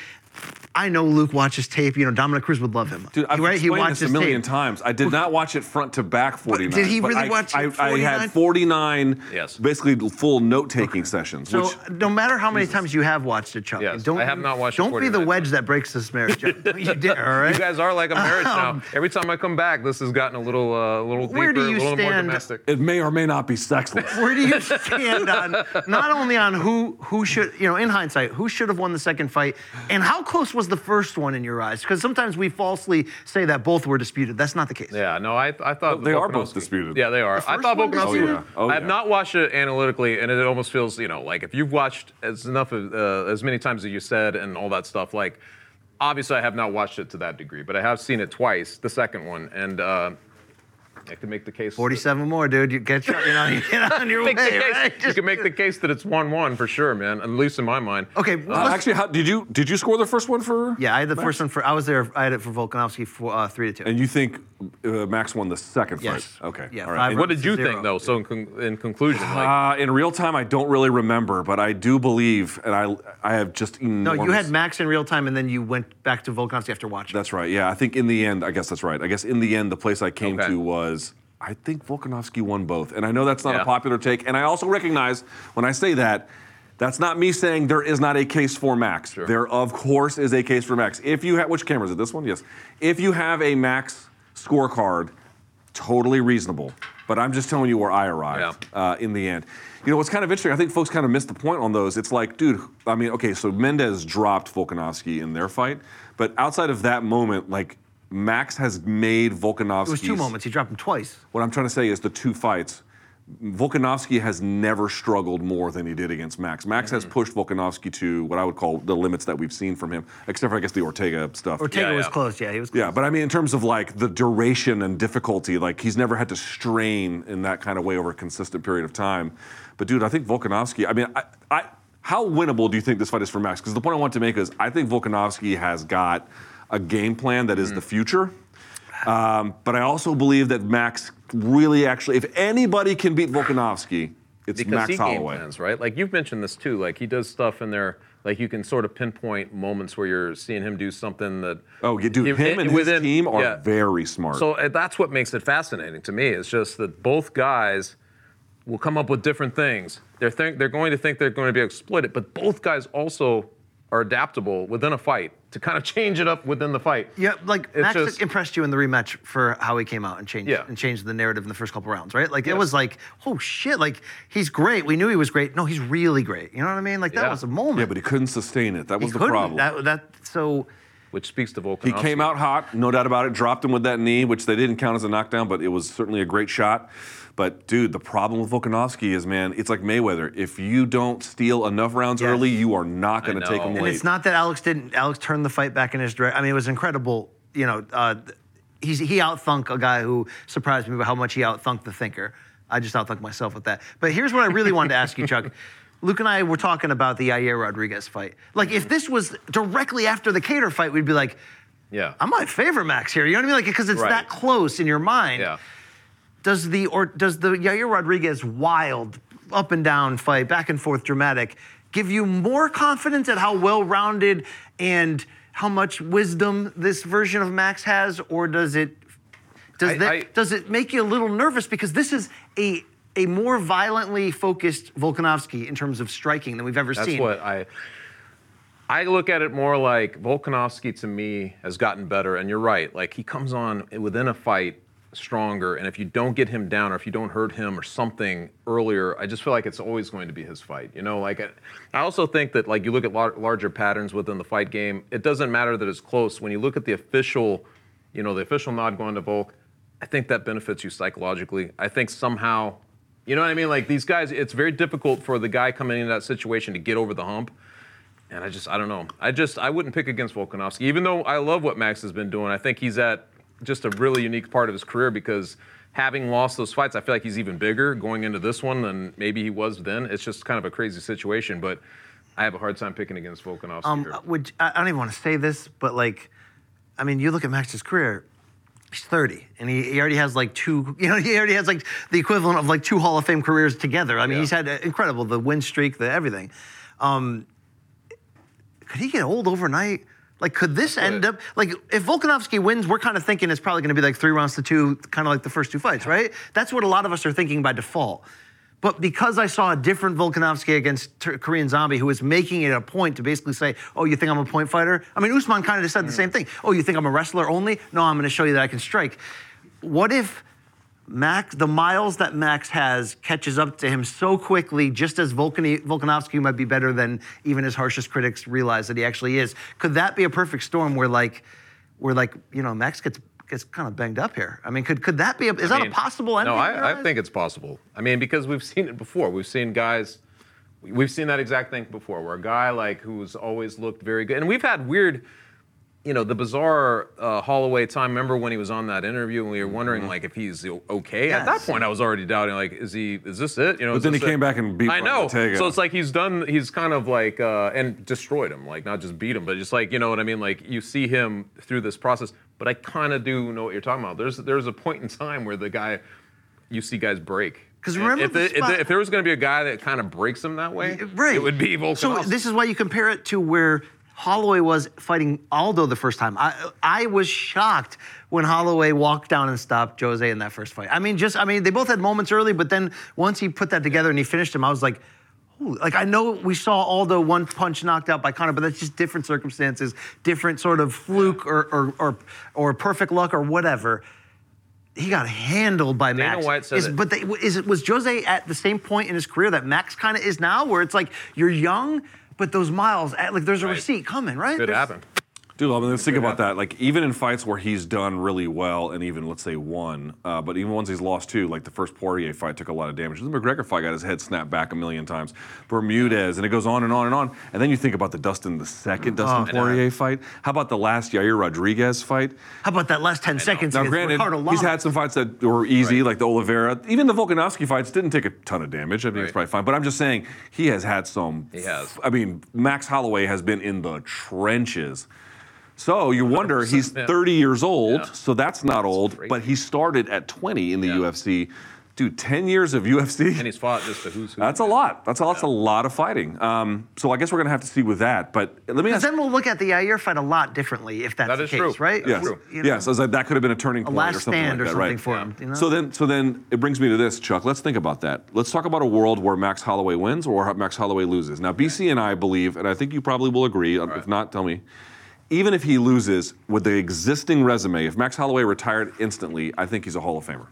I know Luke watches tape. You know, Dominick Cruz would love him. Dude, I've right? explained this a million tape. times. I did not watch it front to back 49. did he but really I, watch I, I had 49 Yes. basically full note-taking sessions. So which, no matter how many times you have watched it, Chuck, Yes, don't I have not watched Don't be the 49 wedge that breaks this marriage. Chuck. (laughs) You dare, all right? You guys are like a marriage Um, now. Every time I come back, this has gotten a little, uh, a little deeper, Where do you a little more stand- domestic. it may or may not be sexless. Where do you (laughs) stand on not only on who who should you know in hindsight who should have won the second fight and how close was the first one in your eyes? Because sometimes we falsely say that both were disputed. That's not the case. Yeah, no, I, I thought They are both disputed. Yeah, they are. I first thought one Volkanovski. disputed? Oh, yeah. Oh, I have not watched it analytically, and it almost feels, you know, like if you've watched as enough of uh, as many times as you said and all that stuff, like obviously I have not watched it to that degree, but I have seen it twice, the second one, and uh, I can make the case. 47 more, dude. You get your, you know, you get on your way, Make the case, right? You can make the case that it's one-one for sure, man. At least in my mind. okay, Uh, let's- actually, how, did you did you score the first one for? yeah, I had the first one for. I was there. I had it for Volkanovski for uh, three to two. And you think uh, Max won the second Yes. fight? Okay. Yeah, all five right. And- What did you Zero. think, though? So in, con- in conclusion, like, Uh, in real time, I don't really remember, but I do believe, and I I have just no, you had Max in real time, and then you went back to Volkanovski after watching. That's right. Yeah, I think in the end, I guess that's right. I guess in the end, the place I came Okay. to was I think Volkanovski won both, and I know that's not Yeah. a popular take, and I also recognize when I say that. That's not me saying there is not a case for Max. There, of course, is a case for Max. If you have, which camera is it? This one? Yes. If you have a Max scorecard, totally reasonable. But I'm just telling you where I arrived uh, in the end. You know, what's kind of interesting, I think folks kind of missed the point on those. It's like, dude, I mean, okay, so Mendes dropped Volkanovski in their fight, but outside of that moment, like, Max has made Volkanovski. It was two moments. He dropped him twice. What I'm trying to say is the two fights. Volkanovski has never struggled more than he did against Max. Max has mm-hmm. pushed Volkanovski to what I would call the limits that we've seen from him, except for I guess the Ortega stuff. Ortega Yeah, was yeah. close. Yeah, he was. Close. Yeah, but I mean, in terms of like the duration and difficulty, like he's never had to strain in that kind of way over a consistent period of time. But dude, I think Volkanovski. I mean, I, I how winnable do you think this fight is for Max? Because the point I want to make is, I think Volkanovski has got a game plan that is the future. Um, but I also believe that Max really, actually, if anybody can beat Volkanovski, it's because Max he game Holloway. plans, right? Like you've mentioned this too. Like he does stuff in there. Like you can sort of pinpoint moments where you're seeing him do something that. Oh, dude, he- him and within- his team are yeah. very smart. So uh, that's what makes it fascinating to me. It's just that both guys will come up with different things. They're think, they're going to think they're going to be able to split it, but both guys also are adaptable within a fight to kind of change it up within the fight. Yeah, like It's Max just- impressed you in the rematch for how he came out and changed Yeah. and changed the narrative in the first couple rounds, right? Like it was like, oh shit, like he's great. We knew he was great. No, he's really great. You know what I mean? Like that Yeah. was a moment. Yeah, but he couldn't sustain it. That He was the couldn't. problem. That, that so Which speaks to Volkanovski. He came out hot, no doubt about it. Dropped him with that knee, which they didn't count as a knockdown, but it was certainly a great shot. But dude, the problem with Volkanovski is, man, it's like Mayweather. If you don't steal enough rounds Yes. early, you are not going to take know. him And late. And it's not that Alex didn't. Alex turned the fight back in his direction. I mean, it was incredible. You know, uh, he's he outthunk a guy who surprised me by how much he outthunked the thinker. I just outthunked myself with that. But here's what I really wanted to ask you, Chuck. (laughs) Luke and I were talking about the Yair Rodriguez fight. Like, if this was directly after the Kattar fight, we'd be like, Yeah. I might favor Max here. You know what I mean? Like, because it's Right. that close in your mind. yeah. Does the or does the Yair Rodriguez wild up and down fight, back and forth, dramatic, give you more confidence at how well-rounded and how much wisdom this version of Max has, or does it does I- that I- does it make you a little nervous because this is a a more violently focused Volkanovski in terms of striking than we've ever That's seen. That's what I. I look at it more like Volkanovski to me has gotten better, and you're right. Like he comes on within a fight stronger, and if you don't get him down, or if you don't hurt him, or something earlier, I just feel like it's always going to be his fight. You know, like I, also think that like you look at lar- larger patterns within the fight game. It doesn't matter that it's close. When you look at the official, you know, the official nod going to Volk, I think that benefits you psychologically. I think somehow. You know what I mean? Like these guys, it's very difficult for the guy coming into that situation to get over the hump. And I just, I don't know. I just, I wouldn't pick against Volkanovski, even though I love what Max has been doing. I think he's at just a really unique part of his career because having lost those fights, I feel like he's even bigger going into this one than maybe he was then. It's just kind of a crazy situation, but I have a hard time picking against Volkanovski. Um, would I I don't even want to say this, but like, I mean, you look at Max's career. He's 30, and he, he already has like two. (laughs) You know, he already has like the equivalent of like two Hall of Fame careers together. I mean, Yeah. he's had uh, incredible the win streak, the everything. Um, could he get old overnight? Like, could this end up like if Volkanovski wins? We're kind of thinking it's probably going to be like three rounds to two, kind of like the first two fights, right? That's what a lot of us are thinking by default. But because I saw a different Volkanovski against Tur- Korean Zombie, who was making it a point to basically say, "Oh, you think I'm a point fighter?" I mean, Usman kind of just said the mm. same thing. "Oh, you think I'm a wrestler only?" No, I'm going to show you that I can strike. What if Max, the miles that Max has, catches up to him so quickly, just as Volkan- Volkanovski might be better than even his harshest critics realize that he actually is? Could that be a perfect storm where, like, where like you know Max gets gets kind of banged up here? I mean, could could that be? A, is that I mean, a possible ending? No, I, I think it's possible. I mean, because we've seen it before. We've seen guys, we've seen that exact thing before, where a guy like who's always looked very good, and we've had weird, you know, the bizarre uh, Holloway time. Remember when he was on that interview and we were wondering like if he's okay? At that point, I was already doubting like, is he? Is this it? You know. But then he it? came back and beat I know. Ortega. So it's like he's done. He's kind of like uh, and destroyed him. Like not just beat him, but just like you know what I mean. Like you see him through this process. But I kind of do know what you're talking about. There's there's a point in time where the guy, you see guys break. Because remember if, the it- if, spot- there- if there was going to be a guy that kind of breaks him that way, right. it would be Volkanovski. So this is why you compare it to where Holloway was fighting Aldo the first time. I I was shocked when Holloway walked down and stopped Jose in that first fight. I mean, just I mean, they both had moments early, but then once he put that together and he finished him, I was like. Like I know we saw Aldo one punch knocked out by Conor, but that's just different circumstances, different sort of fluke or or or, or perfect luck or whatever. He got handled by Dana Max. White said Is- it. but they, is it was Jose at the same point in his career that Max kind of is now, where it's like you're young, but those miles, eh, like there's a Right. receipt coming, right? could There's- happen. Dude, I mean, let's think about that. Like, even in fights where he's done really well and even, let's say, won, uh, but even ones he's lost too, like the first Poirier fight took a lot of damage. The McGregor fight got his head snapped back a million times. Bermudez, and it goes on and on and on. And then you think about the Dustin, the second Dustin know. Poirier fight. How about the last Yair Rodriguez fight? How about that last 10 seconds Now, against granted, Ricardo Lamas? he's had some fights that were easy, like the Oliveira. Even the Volkanovski fights didn't take a ton of damage. I mean, it's probably fine. But I'm just saying, he has had some. He has. I mean, Max Holloway has been in the trenches. So you wonder, he's 30 years old, Yeah. so that's not old, crazy. but he started at 20 in the Yeah. UFC. Dude, 10 years of UFC. And he's fought just the who's who. That's a lot. That's a, that's a lot of fighting. Um, so I guess we're gonna have to see with that. But let me Because ask. then we'll look at the Yair fight a lot differently if that's That the is case, true. right? Yes, true. You know? yes. I like, that could have been a turning point last or something stand like or that, something right? for him, you know? So then, so then it brings me to this, Chuck. Let's think about that. Let's talk about a world where Max Holloway wins or Max Holloway loses. Now, BC and I believe, and I think you probably will agree. If not, tell me. Even if he loses with the existing resume, if Max Holloway retired instantly, I think he's a Hall of Famer.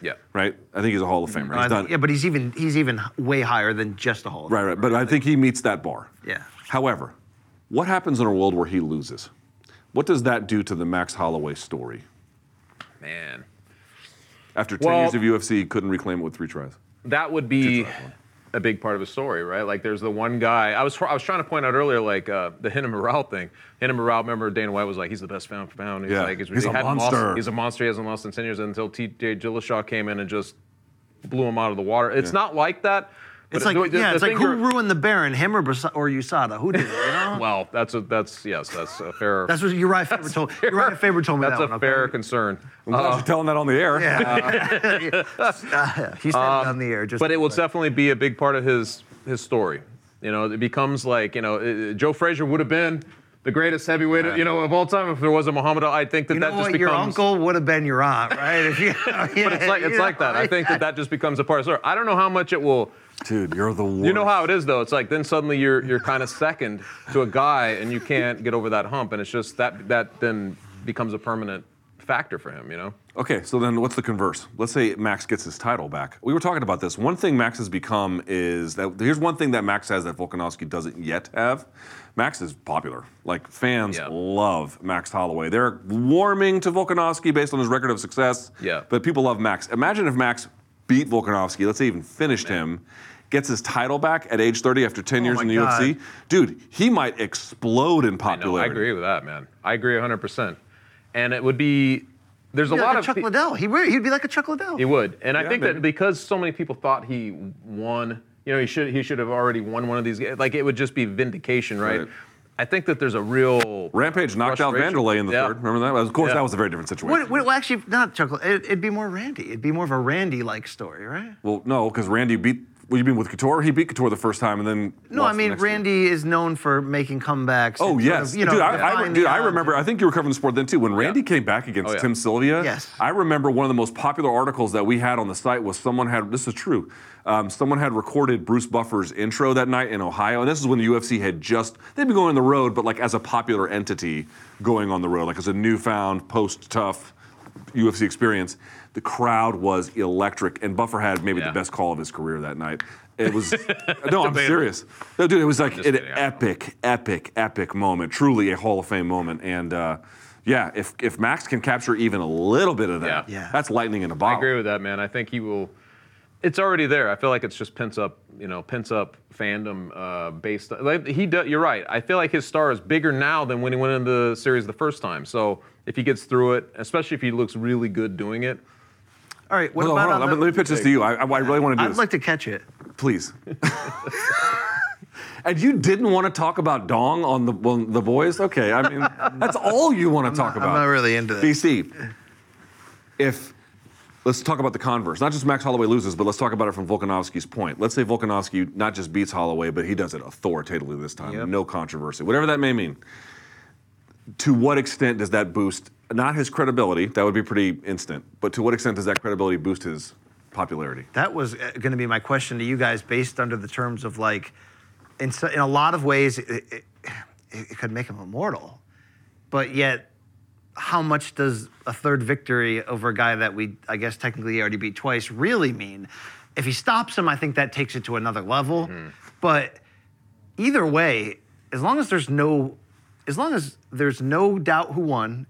Yeah. Right? I think he's a Hall of Famer. He's done. yeah, but he's even he's even way higher than just a Hall. of Right, right. But I think he meets that bar. Yeah. However, what happens in a world where he loses? What does that do to the Max Holloway story? Man. After 10 Well- years of UFC, he couldn't reclaim it with three tries. that would be tries, one. A big part of his story, right? Like, there's the one guy. I was I was trying to point out earlier, like uh, the Hina Morale thing. Hina Morale, remember Dana White was like, he's the best pound for pound. He's Yeah. like, He's he a monster. Lost, he's a monster. He hasn't lost in 10 years until T.J. Dillashaw came in and just blew him out of the water. It's not like that. But It's like the- the- yeah, the it's like who ruined the Baron, him or Bas- or USADA? Who did it? You know? (laughs) Well, that's a that's yes, that's a fair. That's what Uriah Faber told. Uriah Faber told me that's that a one. fair okay? concern. I'm glad you're telling that on the air. Uh, (laughs) (laughs) he said it on the air. Just but it will definitely be a big part of his his story. You know, it becomes like you know, uh, Joe Frazier would have been the greatest heavyweight, you know, of all time if there was a Muhammad Ali. I think that You that just what? becomes. Your uncle would have been your aunt, right? If you, but it's like it's like that. I think that that just becomes a part of the story. I don't know how much it will. Dude, you're the worst. You know how it is though. It's like then suddenly you're you're kind of second to a guy and you can't get over that hump, and it's just that that then becomes a permanent factor for him. You know. Okay, so then what's the converse? Let's say Max gets his title back. We were talking about this. One thing Max has become is that here's one thing that Max has that Volkanovski doesn't yet have. Max is popular. Like fans Yeah. love Max Holloway. They're warming to Volkanovski based on his record of success. Yeah. But people love Max. Imagine if Max beat Volkanovski, let's say even finished him, gets his title back at age 30 after 10 years Oh my in the God. UFC. Dude, he might explode in No, popularity. I agree with that, man. I agree 100%. And it would be. There's a Like lot a of Chuck pe- Liddell. He re- he'd be like a Chuck Liddell. He would, and I Yeah, think maybe. that because so many people thought he won, you know, he should he should have already won one of these. ga- Like it would just be vindication, right? Right. I think that there's a real Rampage knocked out frustration. Wanderlei in the Yeah. third. Remember that? Of course, Yeah. that was a very different situation. What, what, well, actually, not Chuck. Liddell. It, it'd be more Randy. It'd be more of a Randy-like story, right? Well, no, because Randy beat. What you mean with Couture? He beat Couture the first time, and then. No, I mean next year. Randy is known for making comebacks. Oh and yes, of, you know, dude. I, I, dude, I remember. I think you were covering the sport then too. When Randy came back against Oh, yeah. Tim Sylvia, Yes. I remember one of the most popular articles that we had on the site was someone had. This is true. Um, someone had recorded Bruce Buffer's intro that night in Ohio, and this is when the UFC had just they'd been going on the road, but like as a popular entity going on the road, like as a newfound post-TUF UFC experience. The crowd was electric, and Buffer had maybe Yeah. the best call of his career that night. It was (laughs) no, I'm serious. No, dude, it was like an kidding, I know. epic, epic, epic moment. Truly a Hall of Fame moment. And uh, yeah, if if Max can capture even a little bit of that, Yeah. Yeah. that's lightning in a bottle. I agree with that, man. I think he will. It's already there. I feel like it's just pent up, you know, pent up fandom uh, based. Like he, do, you're right. I feel like his star is bigger now than when he went into the series the first time. So if he gets through it, especially if he looks really good doing it, All right, what Hold on, about hold on. on Let me- the- let me pitch this to you. I, I really want to do this. I'd this. like to catch it. Please. (laughs) and you didn't want to talk about Dong on the on the boys? Okay, I mean that's all you want to talk about. I'm not really into that. BC. if let's talk about the converse, not just Max Holloway loses, but let's talk about it from Volkanovski's point. Let's say Volkanovski not just beats Holloway, but he does it authoritatively this time, Yep. no controversy, whatever that may mean. To what extent does that boost not his credibility? That would be pretty instant. But to what extent does that credibility boost his popularity? That was uh, going to be my question to you guys, based under the terms of like, in, so, in a lot of ways, it, it, it could make him immortal, but yet, how much does a third victory over a guy that we, I guess, technically already beat twice, really mean? If he stops him, I think that takes it to another level. Hmm. But either way, as long as there's no, as long as there's no doubt who won,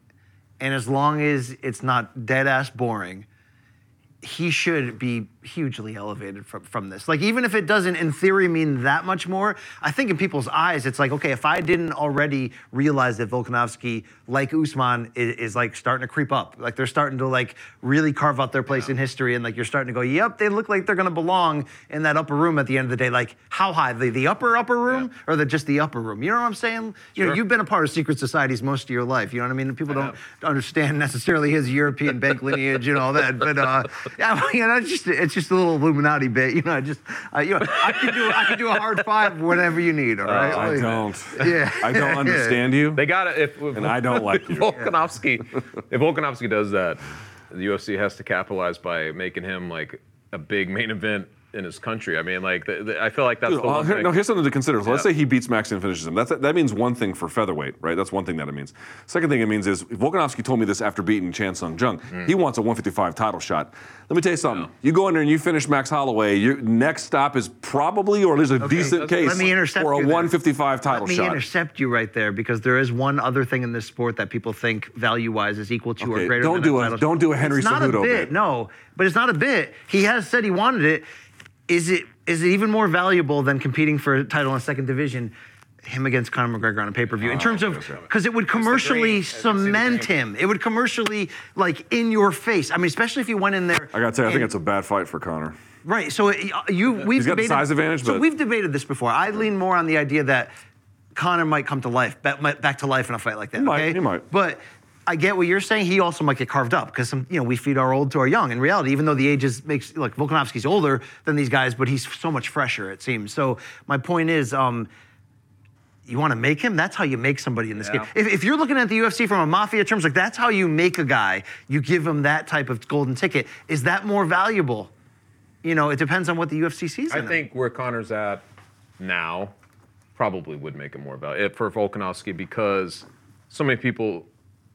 and as long as it's not dead ass boring, he should be hugely elevated from, from this. Like, even if it doesn't, in theory, mean that much more, I think in people's eyes, it's like, okay, if I didn't already realize that Volkanovski, like Usman, is, is like starting to creep up, like they're starting to like really carve out their place in history, and like you're starting to go, yep, they look like they're gonna belong in that upper room at the end of the day. Like, how high? The, the upper, upper room, or the just the upper room? You know what I'm saying? You know, you've been a part of secret societies most of your life. You know what I mean? People don't understand necessarily his European bank lineage and all that, but uh, (laughs) yeah, you know, it's just it's just a little Illuminati bit. You know, I just uh, you know, I can do I can do a hard five whenever you need. All right? I Like, don't. Yeah. I don't (laughs) understand you. they got to if, if And I don't like you. Volkanovski, (laughs) if Volkanovski does that, the UFC has to capitalize by making him like a big main event in his country. I mean, like the, the, I feel like that's Dude, the one here- thing. no, here's something to consider. So let's say he beats Max and finishes him. That's, that means one thing for featherweight, right? That's one thing that it means. Second thing it means is Volkanovski told me this after beating Chan Sung Jung. Mm. He wants a 155 title shot. Let me tell you something. You go in there and you finish Max Holloway. Your next stop is probably, or at least a decent case Let me intercept for a you there. 155 title shot. Let me shot. intercept you right there because there is one other thing in this sport that people think value-wise is equal to Okay, or greater don't than do a- title don't do a Henry It's not a bit, bit. no, but it's not a bit. He has said he wanted it. Is it is it even more valuable than competing for a title in second division? Him against Conor McGregor on a pay-per-view Oh, in terms of because it would commercially cement him. It would commercially like in your face. I mean, especially if you went in there. I gotta say, I think it's a bad fight for Conor. Right. So uh, you we've He's got the debated, size advantage, So but- we've debated this before. I lean more on the idea that Conor might come to life, back, back to life in a fight like that. He might, okay? he might. But I get what you're saying. He also might get carved up because you know, we feed our old to our young. In reality, even though the age is makes like Volkanovski's older than these guys, but he's so much fresher. It seems. So my point is. Um, you want to make him? That's how you make somebody in this Yeah. game. If, if you're looking at the UFC from a mafia terms, like that's how you make a guy. You give him that type of golden ticket. Is that more valuable? You know, it depends on what the UFC sees. I in him. think where Conor's at now probably would make it more valuable for Volkanovski because so many people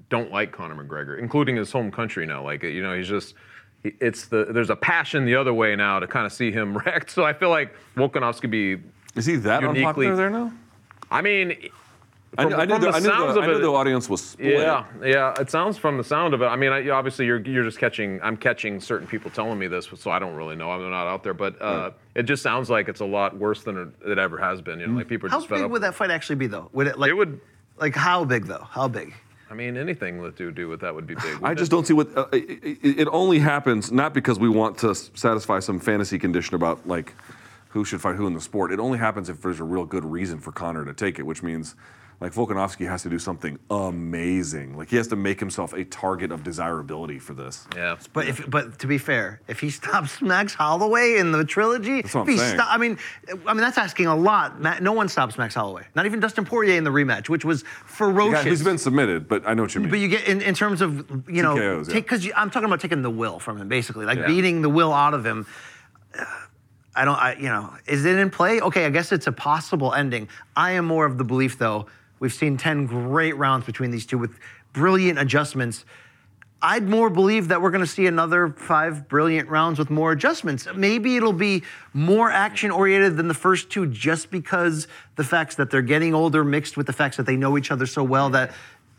don't like Conor McGregor, including his home country now. Like you know, he's just it's the there's a passion the other way now to kind of see him (laughs) wrecked. So I feel like Volkanovski be. Is he that Uniquely- unpopular there now? I mean. I, from- knew- I knew the, the I knew the, I knew the audience was split. Yeah, yeah. It sounds from the sound of it. I mean, I, obviously you're you're just catching. I'm catching certain people telling me this, so I don't really know. I'm not out there, but uh, it just sounds like it's a lot worse than it, it ever has been. You know, like people are How just fed big up. would that fight actually be, though? Would it like? It would. Like how big though? How big? I mean, anything that do do with that would be big. I just it? don't see what uh, it, it it only happens not because we want to satisfy some fantasy condition about like who should fight who in the sport. It only happens if there's a real good reason for Conor to take it, which means like Volkanovski has to do something amazing. Like he has to make himself a target of desirability for this. Yeah. But if, but to be fair, if he (laughs) stops Max Holloway in the trilogy, That's what I'm he saying. sto- I mean, I mean that's asking a lot. Ma- No one stops Max Holloway. Not even Dustin Poirier in the rematch, which was ferocious. guy- he's been submitted, but I know what you mean. But you get in, in terms of you know, TKOs, yeah. because I'm talking about taking the will from him, basically, like Yeah. beating the will out of him. Uh, I don't, I, you know, is it in play? Okay, I guess it's a possible ending. I am more of the belief, though. We've seen ten great rounds between these two with brilliant adjustments. I'd more believe that we're going to see another five brilliant rounds with more adjustments. Maybe it'll be more action oriented than the first two just because the facts that they're getting older mixed with the facts that they know each other so well that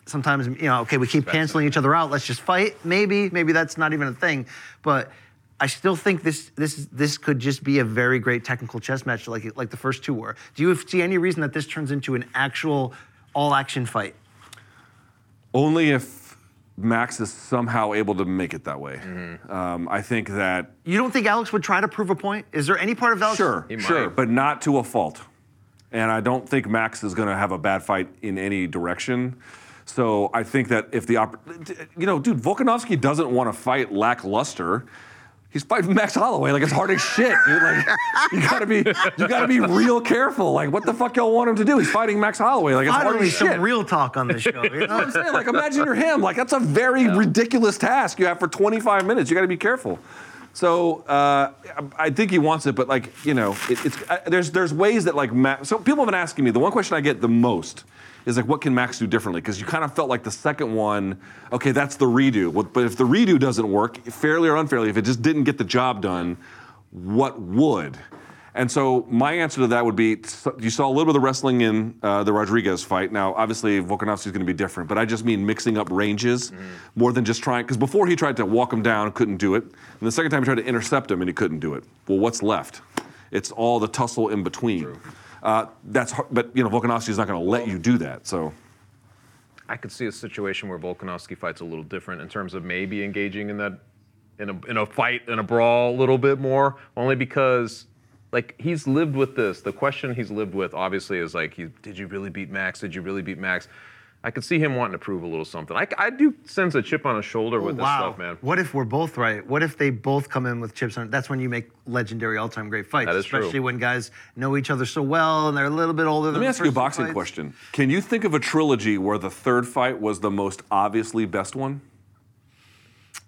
sometimes, you know, okay, we keep canceling each other out. Let's just fight. Maybe, maybe that's not even a thing. But I still think this this this could just be a very great technical chess match like like the first two were. Do you see any reason that this turns into an actual all action fight? Only if Max is somehow able to make it that way. Mm-hmm. Um, I think that You don't think Alex would try to prove a point? Is there any part of Alex? Sure, He sure, might. but not to a fault. And I don't think Max is going to have a bad fight in any direction. So I think that if the opp- you know, dude, Volkanovski doesn't want to fight lackluster. He's fighting Max Holloway like it's hard as shit, dude. Like you gotta be, you gotta be real careful. Like what the fuck y'all want him to do? He's fighting Max Holloway like it's hard Finally, as shit. some real talk on this show. You You know know? what I'm saying? Like, imagine you're him. Like, that's a very ridiculous task you have for 25 minutes. You got to be careful. So uh, I think he wants it, but like, you know, it, it's uh, there's there's ways that like Max. So people have been asking me. The one question I get the most is like, what can Max do differently? Because you kind of felt like the second one, okay, that's the redo. But if the redo doesn't work, fairly or unfairly, if it just didn't get the job done, what would? And so my answer to that would be: you saw a little bit of the wrestling in uh, the Rodriguez fight. Now, obviously, Volkanovski is going to be different, but I just mean mixing up ranges more than just trying. Because before he tried to walk him down, couldn't do it, and the second time he tried to intercept him, and he couldn't do it. Well, what's left? It's all the tussle in between. Uh, that's hard, but you know Volkanovski is not going to let you do that. So I could see a situation where Volkanovski fights a little different in terms of maybe engaging in that in a in a fight in a brawl a little bit more, only because like he's lived with this. The question he's lived with obviously is like, he, did you really beat Max? Did you really beat Max? I could see him wanting to prove a little something. I, I do sense a chip on his shoulder with this wow. stuff, man. What if we're both right? What if they both come in with chips on? That's when you make legendary all-time great fights. That is true. especially when guys know each other so well and they're a little bit older. let me ask you a boxing question: Can you think of a trilogy where the third fight was the most obviously best one?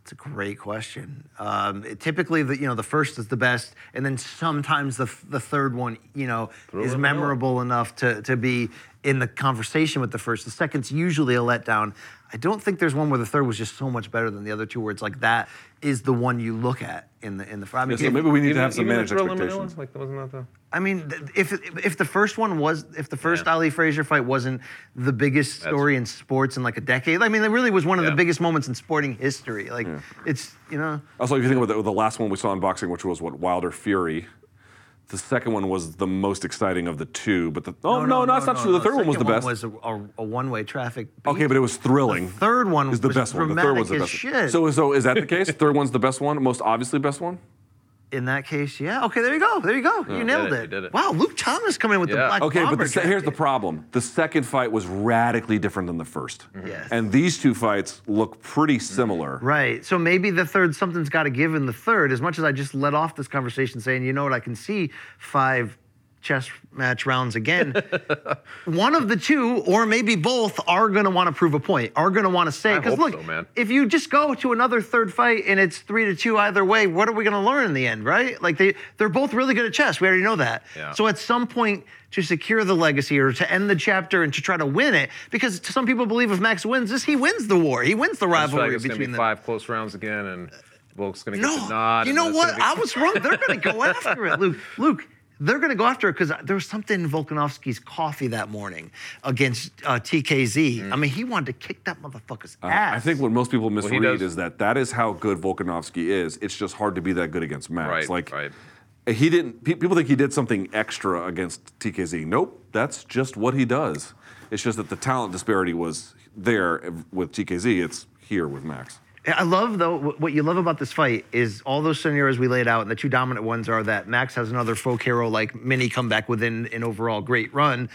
It's a great question. Um, it- typically, the you know the first is the best, and then sometimes the the third one you know is memorable enough to to be in the conversation with the first. The second's usually a letdown. I don't think there's one where the third was just so much better than the other two, where it's like that is the one you look at in the in the. I mean, Yeah, so maybe we need to have some even managed expectations. Like, wasn't that the? I mean, if if the first one was, if the first Ali Frazier fight wasn't the biggest story in sports in like a decade, I mean, it really was one of the biggest moments in sporting history. Like, it's you know, Also, if you think about the, the last one we saw in boxing, which was what Wilder Fury. The second one was the most exciting of the two, but the oh no, no, that's not true. The third one was the best. was a, a, a one-way traffic. okay, but it was thrilling. The third one is the best one. The third was the best. shit. So, so is that the case? third one's the best one, most obviously best one. In that case, yeah. Okay, there you go. There you go. Oh, you nailed did it, it. you did it. Wow, Luke Thomas coming in with the Yeah. black Okay, but the, se- here's the problem: the second fight was radically different than the 1st mm-hmm. Yes. and these two fights look pretty mm-hmm. similar. Right. So maybe the third, something's got to give in the third. As much as I just let off this conversation saying, you know what, I can see five chess match rounds again. (laughs) One of the two, or maybe both, are going to want to prove a point. Are going to want to say, because look, so, if you just go to another third fight and it's three to two either way, what are we going to learn in the end, right? Like they, they're both really good at chess. We already know that. Yeah. So at some point. To secure the legacy or to end the chapter and to try to win it, because some people believe if Max wins this, he wins the war. He wins the like rivalry it's between be them. five close rounds again, and Volk's gonna get No, the nod. you know what? be- I was wrong. They're going to go (laughs) after it, Luke. Luke, they're going to go after it because there was something in Volkanovski's coffee that morning against uh, TKZ. I mean, he wanted to kick that motherfucker's Uh, ass. I think what most people misread does- is that that is how good Volkanovski is. It's just hard to be that good against Max. Right, like, right. He didn't. People think he did something extra against TKZ. Nope, that's just what he does. It's just that the talent disparity was there with TKZ. It's here with Max. I love though what you love about this fight is all those scenarios we laid out, and the two dominant ones are that Max has another folk hero like mini comeback within an overall great run.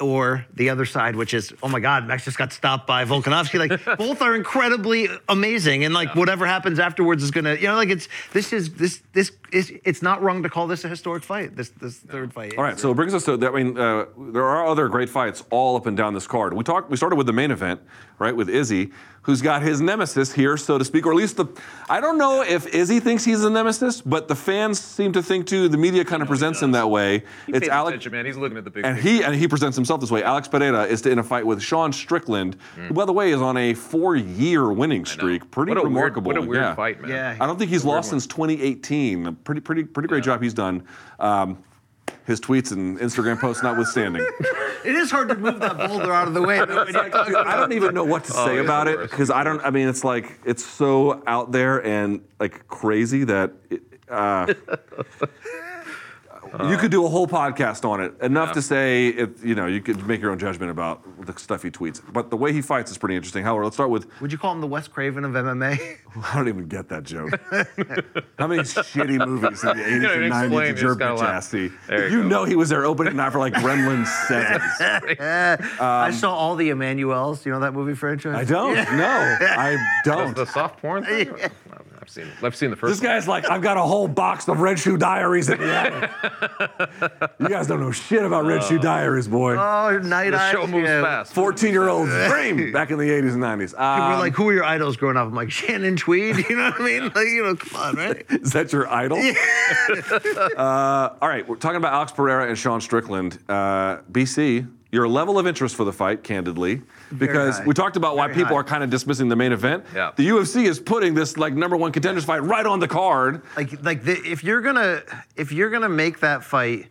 Or the other side, which is, oh my God, Max just got stopped by Volkanovski. Like (laughs) both are incredibly amazing, and like whatever happens afterwards is gonna, you know, like it's this is this this is it's not wrong to call this a historic fight. This this third fight. All right, so it brings us to. That. I mean, uh, there are other great fights all up and down this card. We talked. We started with the main event, right, with Izzy, who's got his nemesis here, so to speak, or at least the. I don't know if Izzy thinks he's a nemesis, but the fans seem to think too. The media kind of presents him that way. He it's Alex. attention, man. He's looking at the big And picture. he and he presents himself this way. Alex Pereira is in a fight with Sean Strickland, who, by the way, is on a four-year winning streak. Pretty What a weird- remarkable. what a weird yeah. fight, man. Yeah. I don't think he's lost since 2018. Pretty, pretty, pretty great job he's done. Um, his tweets and Instagram posts notwithstanding. (laughs) It is hard to move that boulder out of the way. but when you- Dude, I don't even know what to say it's about it because I don't. I mean, it's like it's so out there and like crazy that. It, uh, (laughs) You could do a whole podcast on it. Enough to say, it, you know, you could make your own judgment about the stuff he tweets. But the way he fights is pretty interesting. However, let's start with. Would you call him the Wes Craven of MMA? (laughs) I don't even get that joke. (laughs) How many shitty movies in the 80s don't and 90s you did just your bitch ass see? You you know he was there opening night for like Gremlins (laughs) 7. I um, saw all the Emmanuelles. You know that movie franchise? I don't. No, I don't. the soft porn thing? I've seen it. I've seen the first This guy's like, I've got a whole box of Red Shoe Diaries in the attic. you guys don't know shit about Red Shoe Diaries, boy. Oh, Night The show moves yeah. fast. 14 year olds (laughs) dream back in the 80s and 90s. People were Um, like, who were your idols growing up? I'm like, Shannon Tweed. (laughs) You know what I mean? Like, you know, come on, right? (laughs) Is that your idol? uh, all right, we're talking about Alex Pereira and Sean Strickland. Uh, BC, your level of interest for the fight, candidly, because we talked about why Very people high. are kind of dismissing the main event. Yeah. The UFC is putting this like number one contenders fight right on the card. Like, like the, if you're gonna, if you're gonna make that fight,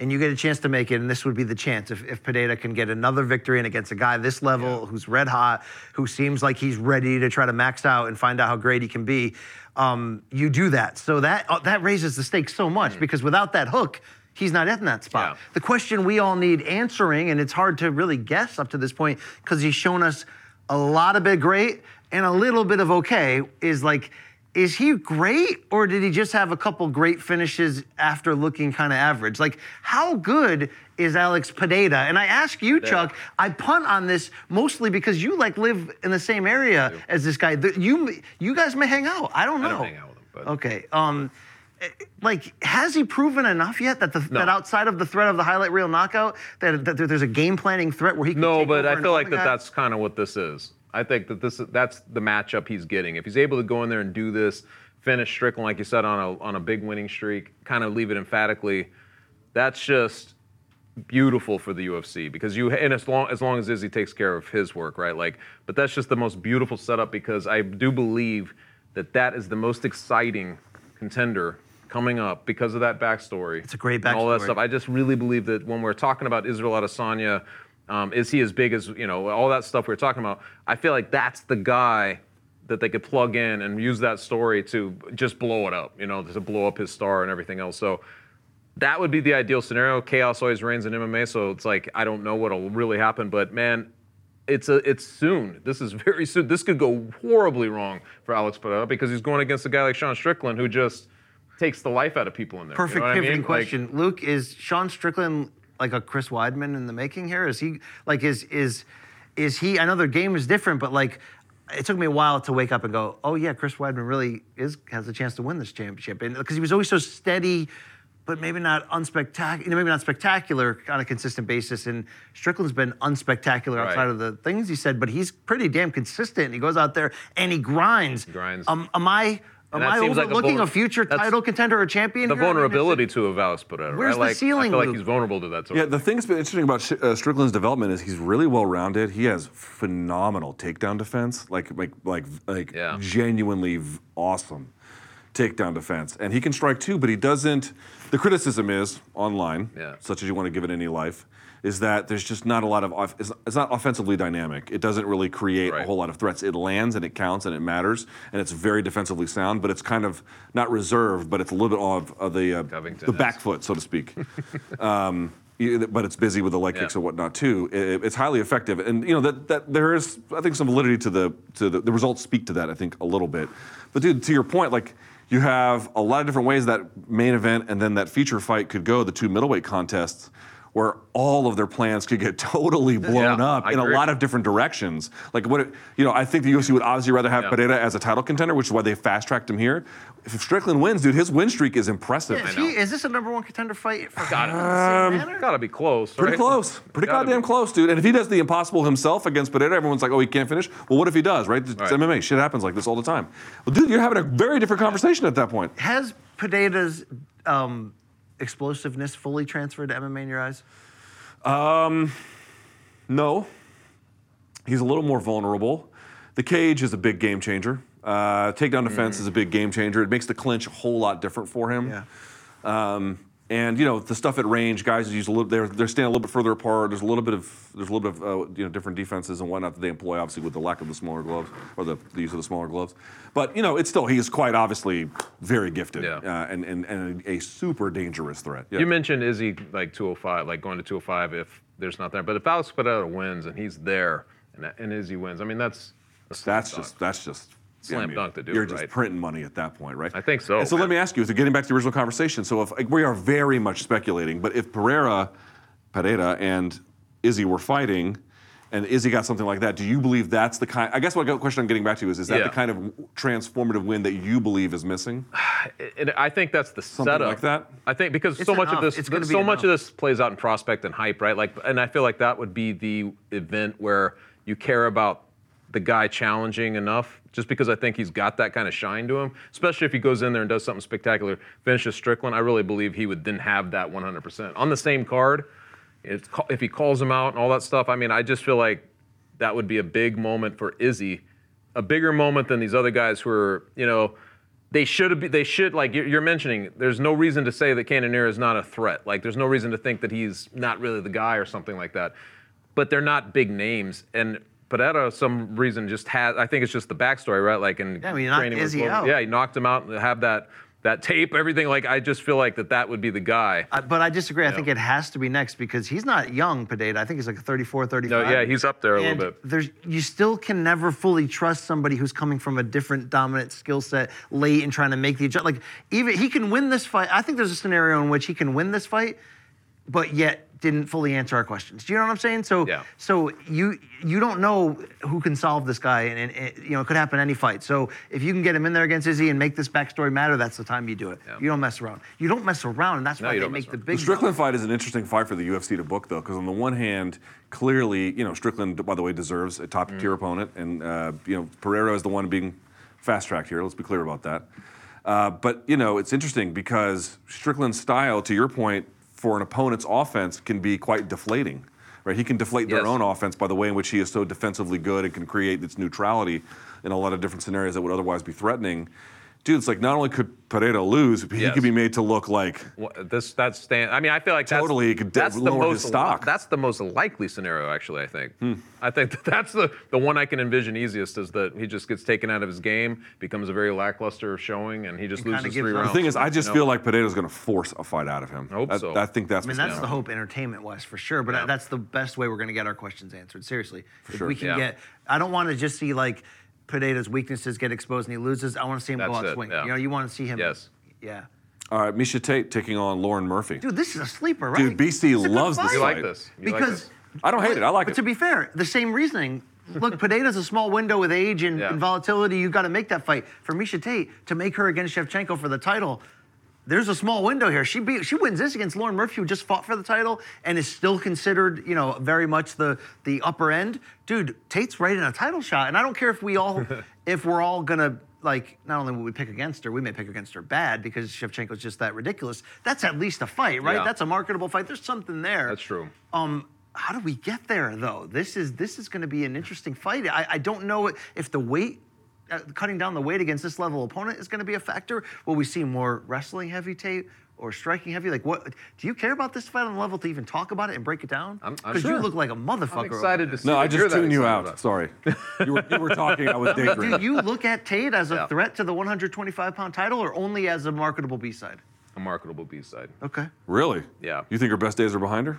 and you get a chance to make it, and this would be the chance if, if Pereira can get another victory and against a guy this level who's red hot, who seems like he's ready to try to max out and find out how great he can be, um, you do that. So that uh, that raises the stakes so much because without that hook, he's not in that spot. Yeah. The question we all need answering, and it's hard to really guess up to this point because he's shown us a lot of bit great and a little bit of okay, is like, is he great or did he just have a couple great finishes after looking kind of average? Like, how good is Alex Pereira? And I ask you, Chuck, I punt on this mostly because you like live in the same area as this guy. You you guys may hang out. I don't know. I don't hang out with him, but- Okay. Um, like, has he proven enough yet that the, that outside of the threat of the highlight reel knockout, that, that there- there's a game planning threat where he can No, but I feel like that guy? that's kind of what this is. I think that this that's the matchup he's getting. If he's able to go in there and do this, finish Strickland like you said on a on a big winning streak, kind of leave it emphatically, that's just beautiful for the UFC because you and as long as long as Izzy takes care of his work, right? Like, but that's just the most beautiful setup because I do believe that that is the most exciting contender coming up because of that backstory. It's a great and All that stuff. I just really believe that when we're talking about Israel Adesanya, um, is he as big as you know all that stuff we are talking about? I feel like that's the guy that they could plug in and use that story to just blow it up, you know, to blow up his star and everything else. So that would be the ideal scenario. Chaos always reigns in MMA, so it's like I don't know what'll really happen, but man, it's a it's soon. This is (laughs) very soon. This could go horribly wrong for Alex Pereira because he's going against a guy like Sean Strickland who just takes the life out of people in there. Perfect you know what I pivoting mean? Like, question. Luke, is Sean Strickland like a Chris Weidman in the making here? Is he like is is is he? I know their game is different, but like it took me a while to wake up and go, oh yeah, Chris Weidman really is has a chance to win this championship, and because he was always so steady. But maybe not unspectacular, you know, maybe not spectacular on a consistent basis. And Strickland's been unspectacular outside Right. of the things he said, but he's pretty damn consistent. He goes out there and he grinds. Grinds. Um, am I am that I seems like a overlooking a, future title contender or champion? the here? I mean, vulnerability to of Alex Pereira. Where's right? the like, ceiling, I feel like he's vulnerable to that sort Yeah, of the thing that's been interesting about Sh- uh, Strickland's development is he's really well rounded. He has phenomenal takedown defense, like like like like Yeah. genuinely v- awesome takedown defense, and he can strike too. But he doesn't. The criticism is online, Yeah. such as you want to give it any life, is that there's just not a lot of. Off- it's, it's not offensively dynamic. It doesn't really create a whole lot of threats. It lands and it counts and it matters, and it's very defensively sound. But it's kind of not reserved, but it's a little bit of, of the uh, the back foot, so to speak. (laughs) um, but it's busy with the leg Yeah. kicks and whatnot too. It- it's highly effective, and you know that, that there is, I think, some validity to the to the, the results speak to that. I think a little bit, but dude, to your point, like you have a lot of different ways that main event and then that feature fight could go. The two middleweight contests. Where all of their plans could get (laughs) totally blown Yeah, up I in a lot of different directions. Like what, it, you know, I think the UFC would obviously rather have Yeah. Pereira as a title contender, which is why they fast tracked him here. If Strickland wins, dude, his win streak is impressive. Is, he, is this a number one contender fight? For Got it. him in the same manner? Gotta be close. Pretty right? close. Pretty Gotta goddamn be. close, dude. And if he does the impossible himself against Pereira, everyone's like, oh, he can't finish. Well, what if he does, right? It's Right. MMA. Shit happens like this all the time. Well, dude, you're having a very different conversation at that point. Has Pereira's um, explosiveness fully transferred to MMA in your eyes? Um, No. He's a little more vulnerable. The cage is a big game changer. Uh, takedown defense is a big game changer. It makes the clinch a whole lot different for him. Yeah. Um, and you know the stuff at range, guys use a little. They're they're standing a little bit further apart. There's a little bit of there's a little bit of uh, you know different defenses and whatnot that they employ, obviously with the lack of the smaller gloves or the, the use of the smaller gloves. But you know it's still he is quite obviously very gifted Yeah. uh, and, and and a super dangerous threat. Yeah. You mentioned Izzy like 205, like going to 205 if there's not there. But if Alex Pereira wins and he's there and, and Izzy wins, I mean that's a slam That's just that's just Slam dunk to do You're it, just right? printing money at that point, right? I think so, And so man. let me ask you, so getting back to the original conversation. So if like, we are very much speculating, but if Pereira, Pereira, and Izzy were fighting, and Izzy got something like that, do you believe that's the kind? I guess what question I'm getting back to is, is that Yeah. the kind of transformative win that you believe is missing? (sighs) And I think that's the Something setup. like that? I think because It's so much of this, It's gonna be so much of this plays out in prospect and hype, right? Like, and I feel like that would be the event where you care about the guy challenging enough, just because I think he's got that kind of shine to him. Especially if he goes in there and does something spectacular, finishes Strickland. I really believe he would then have that 100% on the same card. If, he calls him out and all that stuff, I mean, I just feel like that would be a big moment for Izzy, a bigger moment than these other guys who are, you know, they should have. They should like you're mentioning. There's no reason to say that Cannonier is not a threat. Like there's no reason to think that he's not really the guy or something like that. But they're not big names, and Pereira, some reason, just had. I think it's just the backstory, right? Like in Yeah, I mean, he knocked Izzy out. Yeah, he knocked him out and have that that tape, everything. Like I just feel like that that would be the guy. I, but I disagree. I Yeah. think it has to be next because he's not young, Pereira. I think he's like 34, 35. No, yeah, he's up there a and little bit. There's, you still can never fully trust somebody who's coming from a different dominant skill set late and trying to make the adjust. Like even he can win this fight. I think there's a scenario in which he can win this fight, but yet didn't fully answer our questions. Do you know what I'm saying? So, Yeah. so you you don't know who can solve this guy, and, and it, you know it could happen any fight. So if you can get him in there against Izzy and make this backstory matter, that's the time you do it. Yeah. You don't mess around. You don't mess around, and that's No, why you they make the around. big. The Strickland fight is an interesting fight for the UFC to book, though, because on the one hand, clearly, you know, Strickland, by the way, deserves a top tier opponent, and uh, you know, Pereira is the one being fast tracked here. Let's be clear about that. Uh, but you know, it's interesting because Strickland's style, to your point, for an opponent's offense can be quite deflating. Right? He can deflate their Yes. own offense by the way in which he is so defensively good and can create this neutrality in a lot of different scenarios that would otherwise be threatening. Dude, it's like not only could Pereira lose, he Yes. could be made to look like Wha- This that's stand. I mean, I feel like that's, Totally, it could de- that's the most his stock. That's the most likely scenario, actually. I think. Hmm. I think that that's the the one I can envision easiest is that he just gets taken out of his game, becomes a very lackluster showing, and he just And loses three rounds. The thing is, I just you know? feel like Pereira's going to force a fight out of him. I hope I, so. I think that's. I mean, what's that's the happen. hope entertainment wise for sure. But Yeah. that's the best way we're going to get our questions answered. Seriously, if sure. we can Yeah. get, I don't want to just see like Pineda's weaknesses get exposed and he loses. I want to see him go out it, swinging. yeah. You know, you want to see him. Yes. Yeah. All right, Miesha Tate taking on Lauren Murphy. Dude, this is a sleeper, right? Dude, BC It's a good loves this fight. You like this? You like because this? I don't hate it. I like it. but it. to be fair, the same reasoning. Look, (laughs) Pineda's a small window with age and, Yeah. and volatility. You've got to make that fight for Miesha Tate to make her against Shevchenko for the title. There's a small window here. She beat, she wins this against Lauren Murphy, who just fought for the title and is still considered, you know, very much the the upper end. Dude, Tate's right in a title shot, and I don't care if we all, (laughs) if we're all gonna like, not only will we pick against her, we may pick against her bad because Shevchenko's just that ridiculous. That's at least a fight, right? Yeah. That's a marketable fight. There's something there. That's true. Um, how do we get there though? This is this is going to be an interesting fight. I, I don't know if the weight, cutting down the weight against this level opponent is going to be a factor. Will we see more wrestling heavy tape or striking heavy? Like what? Do you care about this fight on the level to even talk about it and break it down? I'm- I'm Because sure. you look like a motherfucker. I'm excited to see. no, I you're just tuned you out. about. Sorry. (laughs) you, were, you were talking. I was daydreaming. Do you look at Tate as a Yeah. threat to the 125 pound title or only as a marketable B side? A marketable B side. Okay. Really? Yeah. You think her best days are behind her?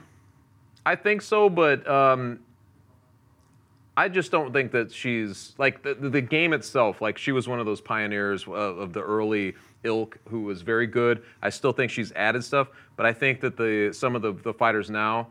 I think so, but um, I just don't think that she's like the, the, the game itself. Like she was one of those pioneers of, of the early ilk who was very good. I still think she's added stuff, but I think that the some of the, the fighters now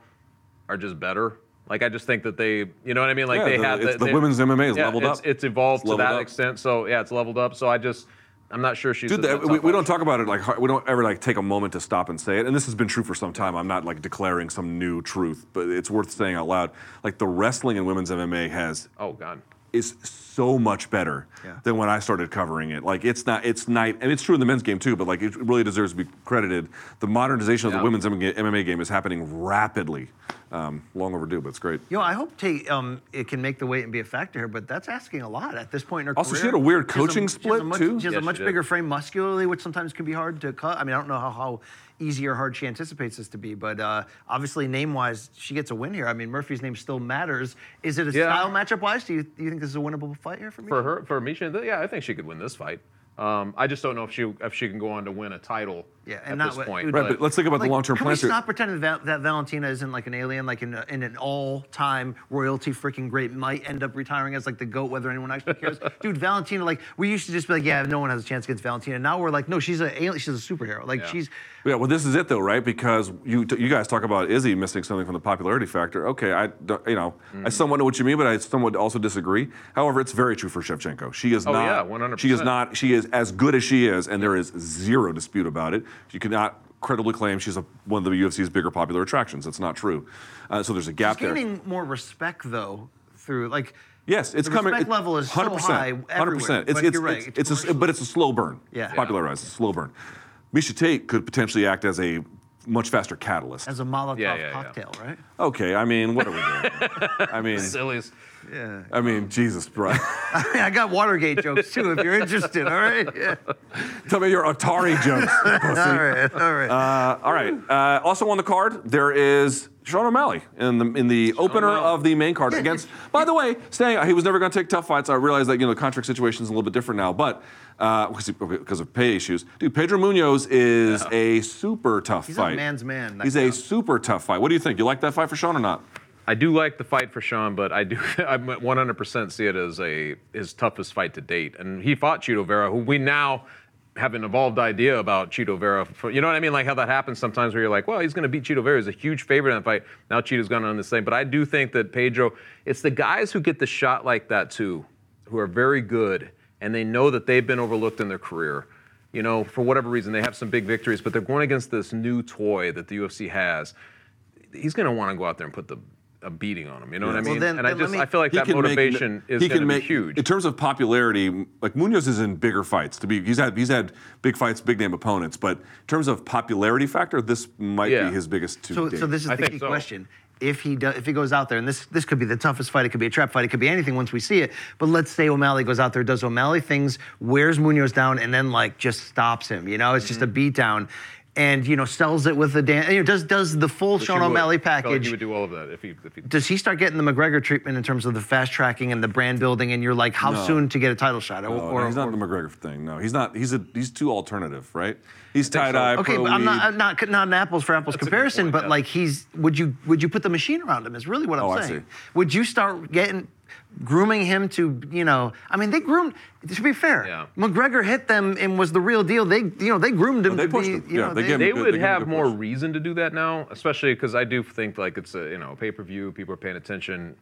are just better. Like I just think that they, you know what I mean? Like Yeah, they the- have it's the they- women's MMA is yeah, leveled it's, up. It's evolved It's to that up. extent. So yeah, it's leveled up. So I just, I'm not sure she's. Dude, a- a that, we, we don't talk about it like hard- we don't ever like take a moment to stop and say it. And this has been true for some time. I'm not like declaring some new truth, but it's worth saying out loud. Like the wrestling in women's MMA has Oh God. is so much better Yeah. than when I started covering it. Like it's not, it's night, and it's true in the men's game too. But like it really deserves to be credited. The modernization of Yeah. the women's MMA game is happening rapidly. Um, long overdue, but it's great. Yo, I hope Tate um, it can make the weight and be a factor here, but that's asking a lot at this point in her Also, career. Also, she had a weird She has coaching she has split, a much, too. She has Yeah, a she much did. bigger frame muscularly, which sometimes can be hard to cut. I mean, I don't know how, how easy or hard she anticipates this to be, but uh, obviously name-wise, she gets a win here. I mean, Murphy's name still matters. Is it a Yeah. style matchup-wise? Do you, do you think this is a winnable fight here for me? For her, for Miesha, yeah, I think she could win this fight. Um, I just don't know if she if she can go on to win a title Yeah, at and not this what- point. Right, but- but let's think about Like, the long-term can we plans. here. stop pretending that, that Valentina isn't like an alien, like in, a, in an all-time royalty freaking great, might end up retiring as like the goat, whether anyone actually cares. (laughs) Dude, Valentina, like we used to just be like, yeah, no one has a chance against Valentina. Now we're like, no, she's a alien, she's a superhero. Like Yeah. she's Yeah, well, this is it though, right? Because you you guys talk about Izzy missing something from the popularity factor. Okay, I don't- you know Mm-hmm. I somewhat know what you mean, but I somewhat also disagree. However, it's very true for Shevchenko. She is Oh, not. yeah, 100%. She is not. She is as good as she is, and there is zero dispute about it. You cannot credibly claim she's a, one of the UFC's bigger popular attractions. That's not true. Uh, so there's a gap she's there. gaining more respect though through like. Yes, it's the coming. respect it- level is so 100%, high 100%. everywhere, It's but it's you're right, it's, it's it's a, but it's a slow burn. Yeah. It's popularized. It's a slow burn. Miesha Tate could potentially act as a much faster catalyst. As a Molotov Yeah, yeah, yeah. cocktail, right? Okay, I mean, what are we doing? I mean, (laughs) Sillies. Yeah. I mean, Jesus, bro. (laughs) I, mean, I got Watergate jokes too, if you're interested. All right. (laughs) Yeah. Tell me your Atari jokes, (laughs) pussy. All right. All right. Uh, all right. Uh, also on the card, there is Sean O'Malley in the in the opener O'Malley. of the main card Yeah, against. By the way, saying he was never going to take tough fights. I realize that you know the contract situation is a little bit different now, but uh, because because of pay issues, dude, Pedro Munhoz is a super tough fight. He's a man's man, He's guy. a super tough fight. What do you think? You like that fight for Sean or not? I do like the fight for Sean, but I do (laughs) I 100% see it as a his toughest fight to date. And he fought Chito Vera, who we now have an evolved idea about Chito Vera. For, you know what I mean? Like how that happens sometimes where you're like, well, he's going to beat Chito Vera. He's a huge favorite in that fight. Now Chito's gone on this thing. But I do think that Pedro, it's the guys who get the shot like that too, who are very good and they know that they've been overlooked in their career. You know, for whatever reason, they have some big victories, but they're going against this new toy that the UFC has. He's going to want to go out there and put the a beating on him. You know what I Well, mean? then- and I then let just me- I feel like that can make- motivation is he going can to make be huge. in terms of popularity. Like Munhoz is in bigger fights. To be, he's had he's had big fights, big name opponents. But in terms of popularity factor, this might Yeah. be his biggest. To So, date. so this is I the key so. question. If he does, if he goes out there, and this this could be the toughest fight, it could be a trap fight, it could be anything once we see it. But let's say O'Malley goes out there, does O'Malley things, wears Munhoz down, and then like just stops him. You know, it's just a Mm-hmm. beat down, and you know sells it with the dan- you know, does does the full Which Sean he would. O'Malley I like package. he would do all of that if he. If he does he start getting the McGregor treatment in terms of the fast tracking and the brand building? And you're like, how No. soon to get a title shot? Or, No, no, he's not or- the McGregor thing. No, he's not. He's a he's too alternative, right? He's tie so. dye. Okay, pro but I'm not. I'm not not an apples for apples That's comparison, point, but yeah. like he's would you would you put the machine around him? Is really what I'm Oh, I saying. see. Would you start getting grooming him to you know? I mean, they groomed. To be fair, Yeah. McGregor hit them and was the real deal. They you know they groomed him they to pushed be him. you Yeah, know they gave him they good- would they give him have more push. reason to do that now, especially because I do think like it's a you know pay per view, people are paying attention,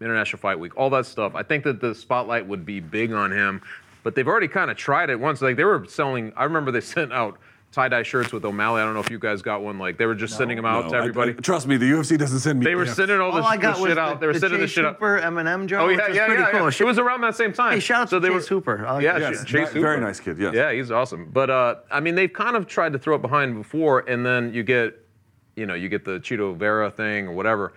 International Fight Week, all that stuff. I think that the spotlight would be big on him, but they've already kind of tried it once. Like they were selling. I remember they (laughs) sent out tie dye shirts with O'Malley. I don't know if you guys got one. Like they were just sending them out No, to everybody. I- trust me, the UFC doesn't send me. they were gifts. sending all All this, I got this shit the, out. They were the sending Chase this shit out. Hooper Eminem joke. Oh which yeah, was yeah, pretty yeah, cool. yeah. Should- It was around that same time. Hey, shout out so to they Chase were, Hooper. Like yeah, that Chase shit. Very- very nice kid, yes. Yeah, he's awesome. But uh, I mean, they've kind of tried to throw it behind before, and then you get, you know, you get the Chito Vera thing or whatever.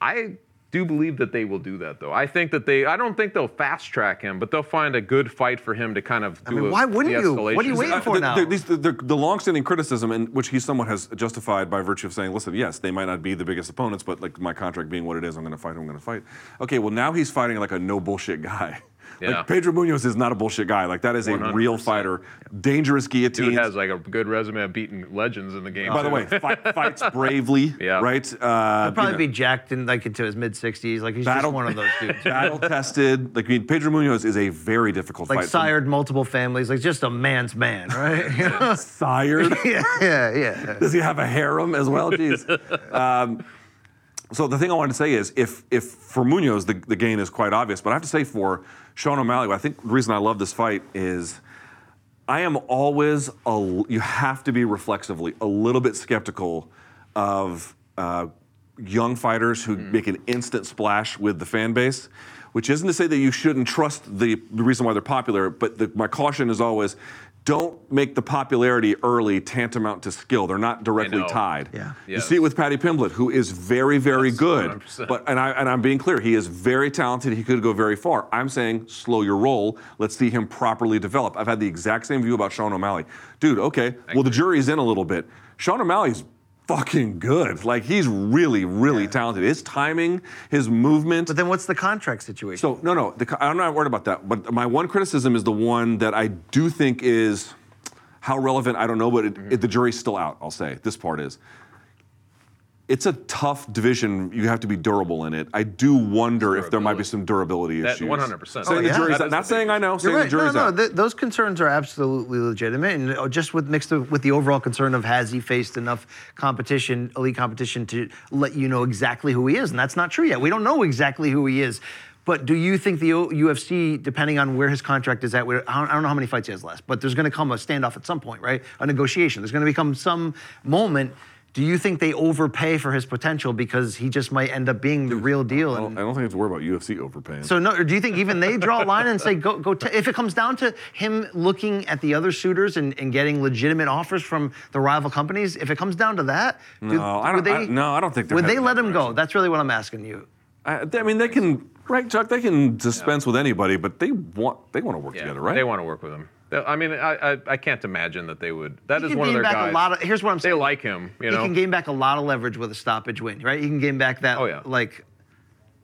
I do believe that they will do that, though. I think that they. I don't think they'll fast track him, but they'll find a good fight for him to kind of do. mean, a why wouldn't you? What are you waiting Uh, for the, now? The, these- the, the, the longstanding criticism, in which he somewhat has justified by virtue of saying, listen, yes, they might not be the biggest opponents, but like my contract being what it is, I'm going to fight. who I'm going to fight. Okay, well now he's fighting like a no bullshit guy. Yeah. Like Pedro Munhoz is not a bullshit guy. Like that is a real 100%. fighter. Dangerous guillotine. Dude has like a good resume of beating legends in the game. By the way, fight, (laughs) fights bravely. Yeah. Right. Uh, He'll probably you know, be jacked in like into his mid 60s. Like he's Battle- just one of those dudes. (laughs) battle tested. Like I mean, Pedro Munhoz is a very difficult like fight. sired multiple families, like just a man's man, right? (laughs) Sired. yeah, yeah, yeah. Does he have a harem as well? Jeez. um, so the thing I wanted to say is, if if for Munhoz the, the gain is quite obvious, but I have to say for Sean O'Malley, I think the reason I love this fight is I am always a, you have to be reflexively a little bit skeptical of uh, young fighters who make an instant splash with the fan base. Which isn't to say that you shouldn't trust the, the reason why they're popular, but the, my caution is always don't make the popularity early tantamount to skill. They're not directly tied. Yeah. You see it with Paddy Pimblett, who is very, very Yes, good. 100%. But and I and I'm being clear, he is very talented. He could go very far. I'm saying slow your roll. Let's see him properly develop. I've had the exact same view about Sean O'Malley. Dude, okay. well, the jury's in a little bit. Sean O'Malley's fucking good. Like he's really, really talented. His timing, his movement. But then what's the contract situation? So no, no, the, I'm not worried about that. But my one criticism is the one that I do think is how relevant. I don't know, but it, mm-hmm. it- the jury's still out. I'll say this part is. It's a tough division. You have to be durable in it. I do wonder if there might be some durability That issues. 100%. Saying Oh, the yeah. jury's That out. Not the saying I know. You're Saying right. the jury's no, no, out. th- those concerns are absolutely legitimate, and uh, just with mixed with the overall concern of has he faced enough competition, elite competition, to let you know exactly who he is, and that's not true yet. We don't know exactly who he is. But do you think the UFC, depending on where his contract is at, where, I don't I don't know how many fights he has left, but there's going to come a standoff at some point, right? A negotiation. There's going to become some moment. Do you think they overpay for his potential because he just might end up being the real deal? I don't, and- I don't think it's have to worry about UFC overpaying. so no, or do you think even they draw a line and say go go? T-, if it comes down to him looking at the other suitors and, and getting legitimate offers from the rival companies, if it comes down to that, do- No, I don't- I- no, I don't think they're Would they let that him go? That's really what I'm asking you. I, I mean, they can, right, Chuck? They can dispense with anybody, but they want they want to work Yeah, together, right? They want to work with him. They- I mean, I, I, I can't imagine that they would. That He is can one of their back guys. a lot of. Here's what I'm saying. they like him, you he know. can gain back a lot of leverage with a stoppage win, right? He can gain back that. Oh, yeah. Like,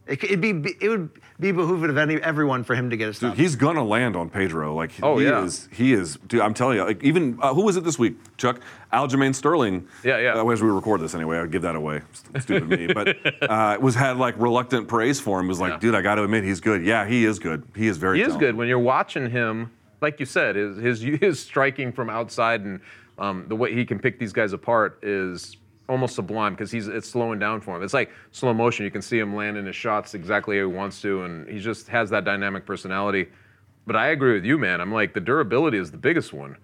it, it'd be it would be behooving of any everyone for him to get a Dude, stoppage. he's gonna land on Pedro. Like Oh, he yeah. is, he is. Dude, I'm telling you. Like even uh, who was it this week, Chuck? Aljamain Sterling. Yeah, yeah. Uh, as we record this anyway, I'd give that away. Stupid me. But (laughs) uh, was had like reluctant praise for him. Was like, Yeah. dude, I got to admit, he's good. Yeah, he is good. He is very. Good. He is good when you're watching him. Like you said, his his, (laughs) his striking from outside and um, the way he can pick these guys apart is almost sublime because he's it's slowing down for him. It's like slow motion. You can see him landing his shots exactly how he wants to, and he just has that dynamic personality. But I agree with you, man. I'm like the durability is the biggest one.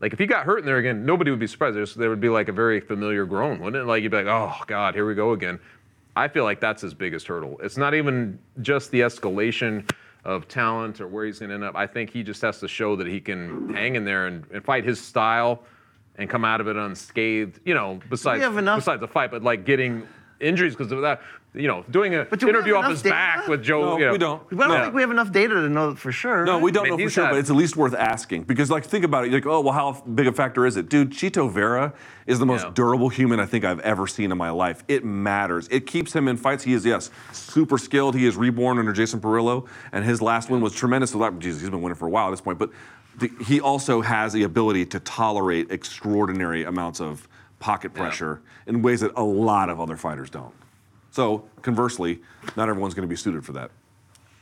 Like if he got hurt in there again, nobody would be surprised. There's, there would be like a very familiar groan, wouldn't it? Like you'd be like, oh God, here we go again. I feel like that's his biggest hurdle. It's not even just the escalation of talent or where he's going to end up. I think he just has to show that he can hang in there and, and fight his style and come out of it unscathed. You know, besides enough- besides the fight, but like getting injuries because of that. You know, doing a But do interview off his data? back with Joe. No, you know. we don't. I don't No. think we have enough data to know for sure. No, we don't I mean, know for sure, had- but it's at least worth asking because, like, think about it. You're like, oh, well, how big a factor is it, dude? Chito Vera is the most Yeah. durable human I think I've ever seen in my life. It matters. It keeps him in fights. He is yes, super skilled. He is reborn under Jason Parillo, and his last win was tremendous. So that, Jesus, he's been winning for a while at this point, but the, he also has the ability to tolerate extraordinary amounts of pocket pressure in ways that a lot of other fighters don't. So conversely, not everyone's going to be suited for that.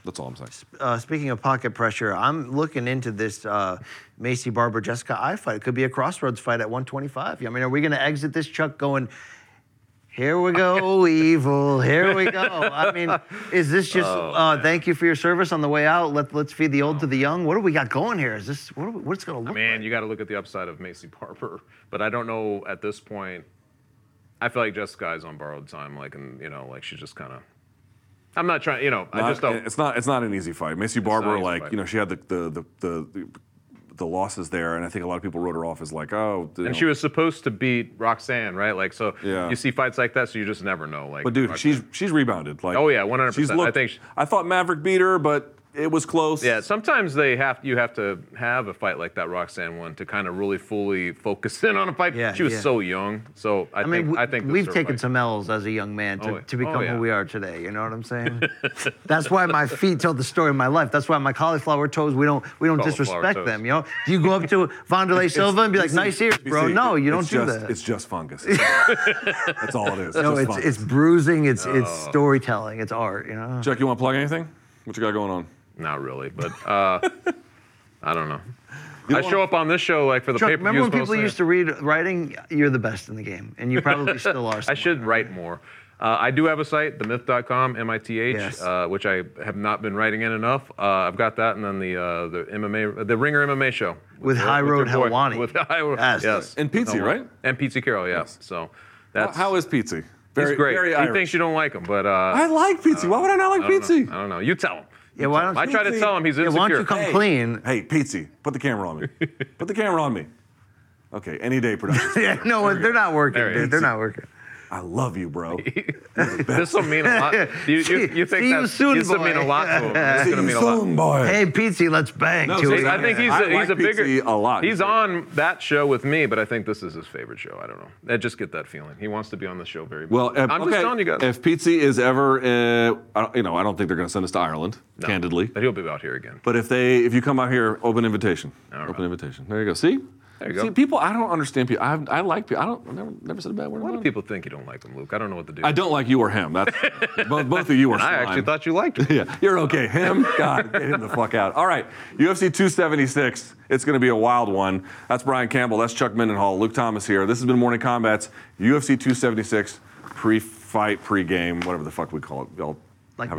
That's all I'm saying. uh, speaking of pocket pressure, I'm looking into this uh, Maycee Barber Jessica Eye fight. It could be a crossroads fight at 125. I mean, are we going to exit this Chuck going? Here we go, (laughs) (laughs) evil. Here we go. I mean, is this (laughs) just Oh, uh, thank you for your service on the way out? Let, let's feed the old to the young. What do we got going here? Is this what we, what's going to look Man, like? you got to look at the upside of Maycee Barber, but I don't know at this point. I feel like Jessica is on borrowed time, like, and you know, like she's just kind of. I'm not trying, you know, I just don't. It's not. It's not an easy fight. Maycee not Barber, like fight. you know, she had the the, the the the losses there, and I think a lot of people wrote her off as like, oh. and know. she was supposed to beat Roxanne, right? Like, so Yeah. you see fights like that, so you just never know. Like, But dude, Roxanne. she's she's rebounded. Like, Oh, yeah, 100%. She's I think she- I thought Maverick beat her, but it was close. Yeah, sometimes they have you have to have a fight like that Roxanne one to kind of really fully focus in on a fight. Yeah, she was yeah. so young, so I, I mean, we, I think we've taken fight. some L's as a young man to, Oh, to oh, become yeah. who we are today. You know what I'm saying? (laughs) That's why my feet tell the story of my life. That's why my cauliflower toes. We don't we don't disrespect toes. them. You know? Do you go up to Wanderlei Silva and be like, "Nice ears, bro"? PC, No, you don't it's do just, that. It's just fungus. (laughs) That's all it is. no, just it's it's bruising. It's it's Oh. storytelling. It's art. You know. Chuck, you want to plug anything? What you got going on? Not really, but uh, (laughs) I don't know. You I show up on this show like for the Chuck, pay per remember when people used to read writing? You're the best in the game, and you probably (laughs) still are. I should write more. Uh, I do have a site, themyth.com, M-I-T-H, Yes. uh, which I have not been writing in enough. Uh, I've got that, and then the uh, the MMA, the Ringer MMA show With your- High Road your boy- Helwani. With High Road, Yes. yes, And Petesy, right? And Petesy Carroll, yeah. So that's how is Petesy? he's great. Very he thinks you don't like him, but uh, I like Petesy. Why would I not like I Petesy? know. I don't know. You tell him. Yeah, why don't I you- try to tell him he's Yeah, insecure. why don't you come Hey. clean? Hey, Petesy, put the camera on me. (laughs) put the camera on me. Okay, any day production. (laughs) Yeah, no, they're not working, dude. They're not working. I love you, bro. (laughs) This will mean a lot. (laughs) You, you, you think See you that soon, this will mean a lot to him. (laughs) It's See going to you mean a lot. boy. Hey, Petesy, let's bang. No, see. I think he's I a, he's like a bigger Petesy a lot. He's He's on that show with me, but I think this is his favorite show. I don't know. I just get that feeling. He wants to be on the show very. Well, badly. if, I'm okay, just telling you guys. if Petesy is ever, uh, you know, I don't think they're going to send us to Ireland, No, candidly. but he'll be out here again. But if they, if you come out here, open invitation. All right. Open invitation. There you go. See. There you go. See, people, I don't understand people. I, I like people. I don't. I never, never said a bad word. A lot of people think you don't like him, Luke. I don't know what to do. I don't like you or him. That's (laughs) both, both of you are. And I actually thought you liked (laughs) him. Yeah, you're okay. Him, God, get him the fuck out. All right, UFC 276. It's going to be a wild one. That's Brian Campbell. That's Chuck Mindenhall. Luke Thomas here. This has been Morning Combats. UFC 276 pre-fight, pre-game, whatever the fuck we call it. Y'all Like have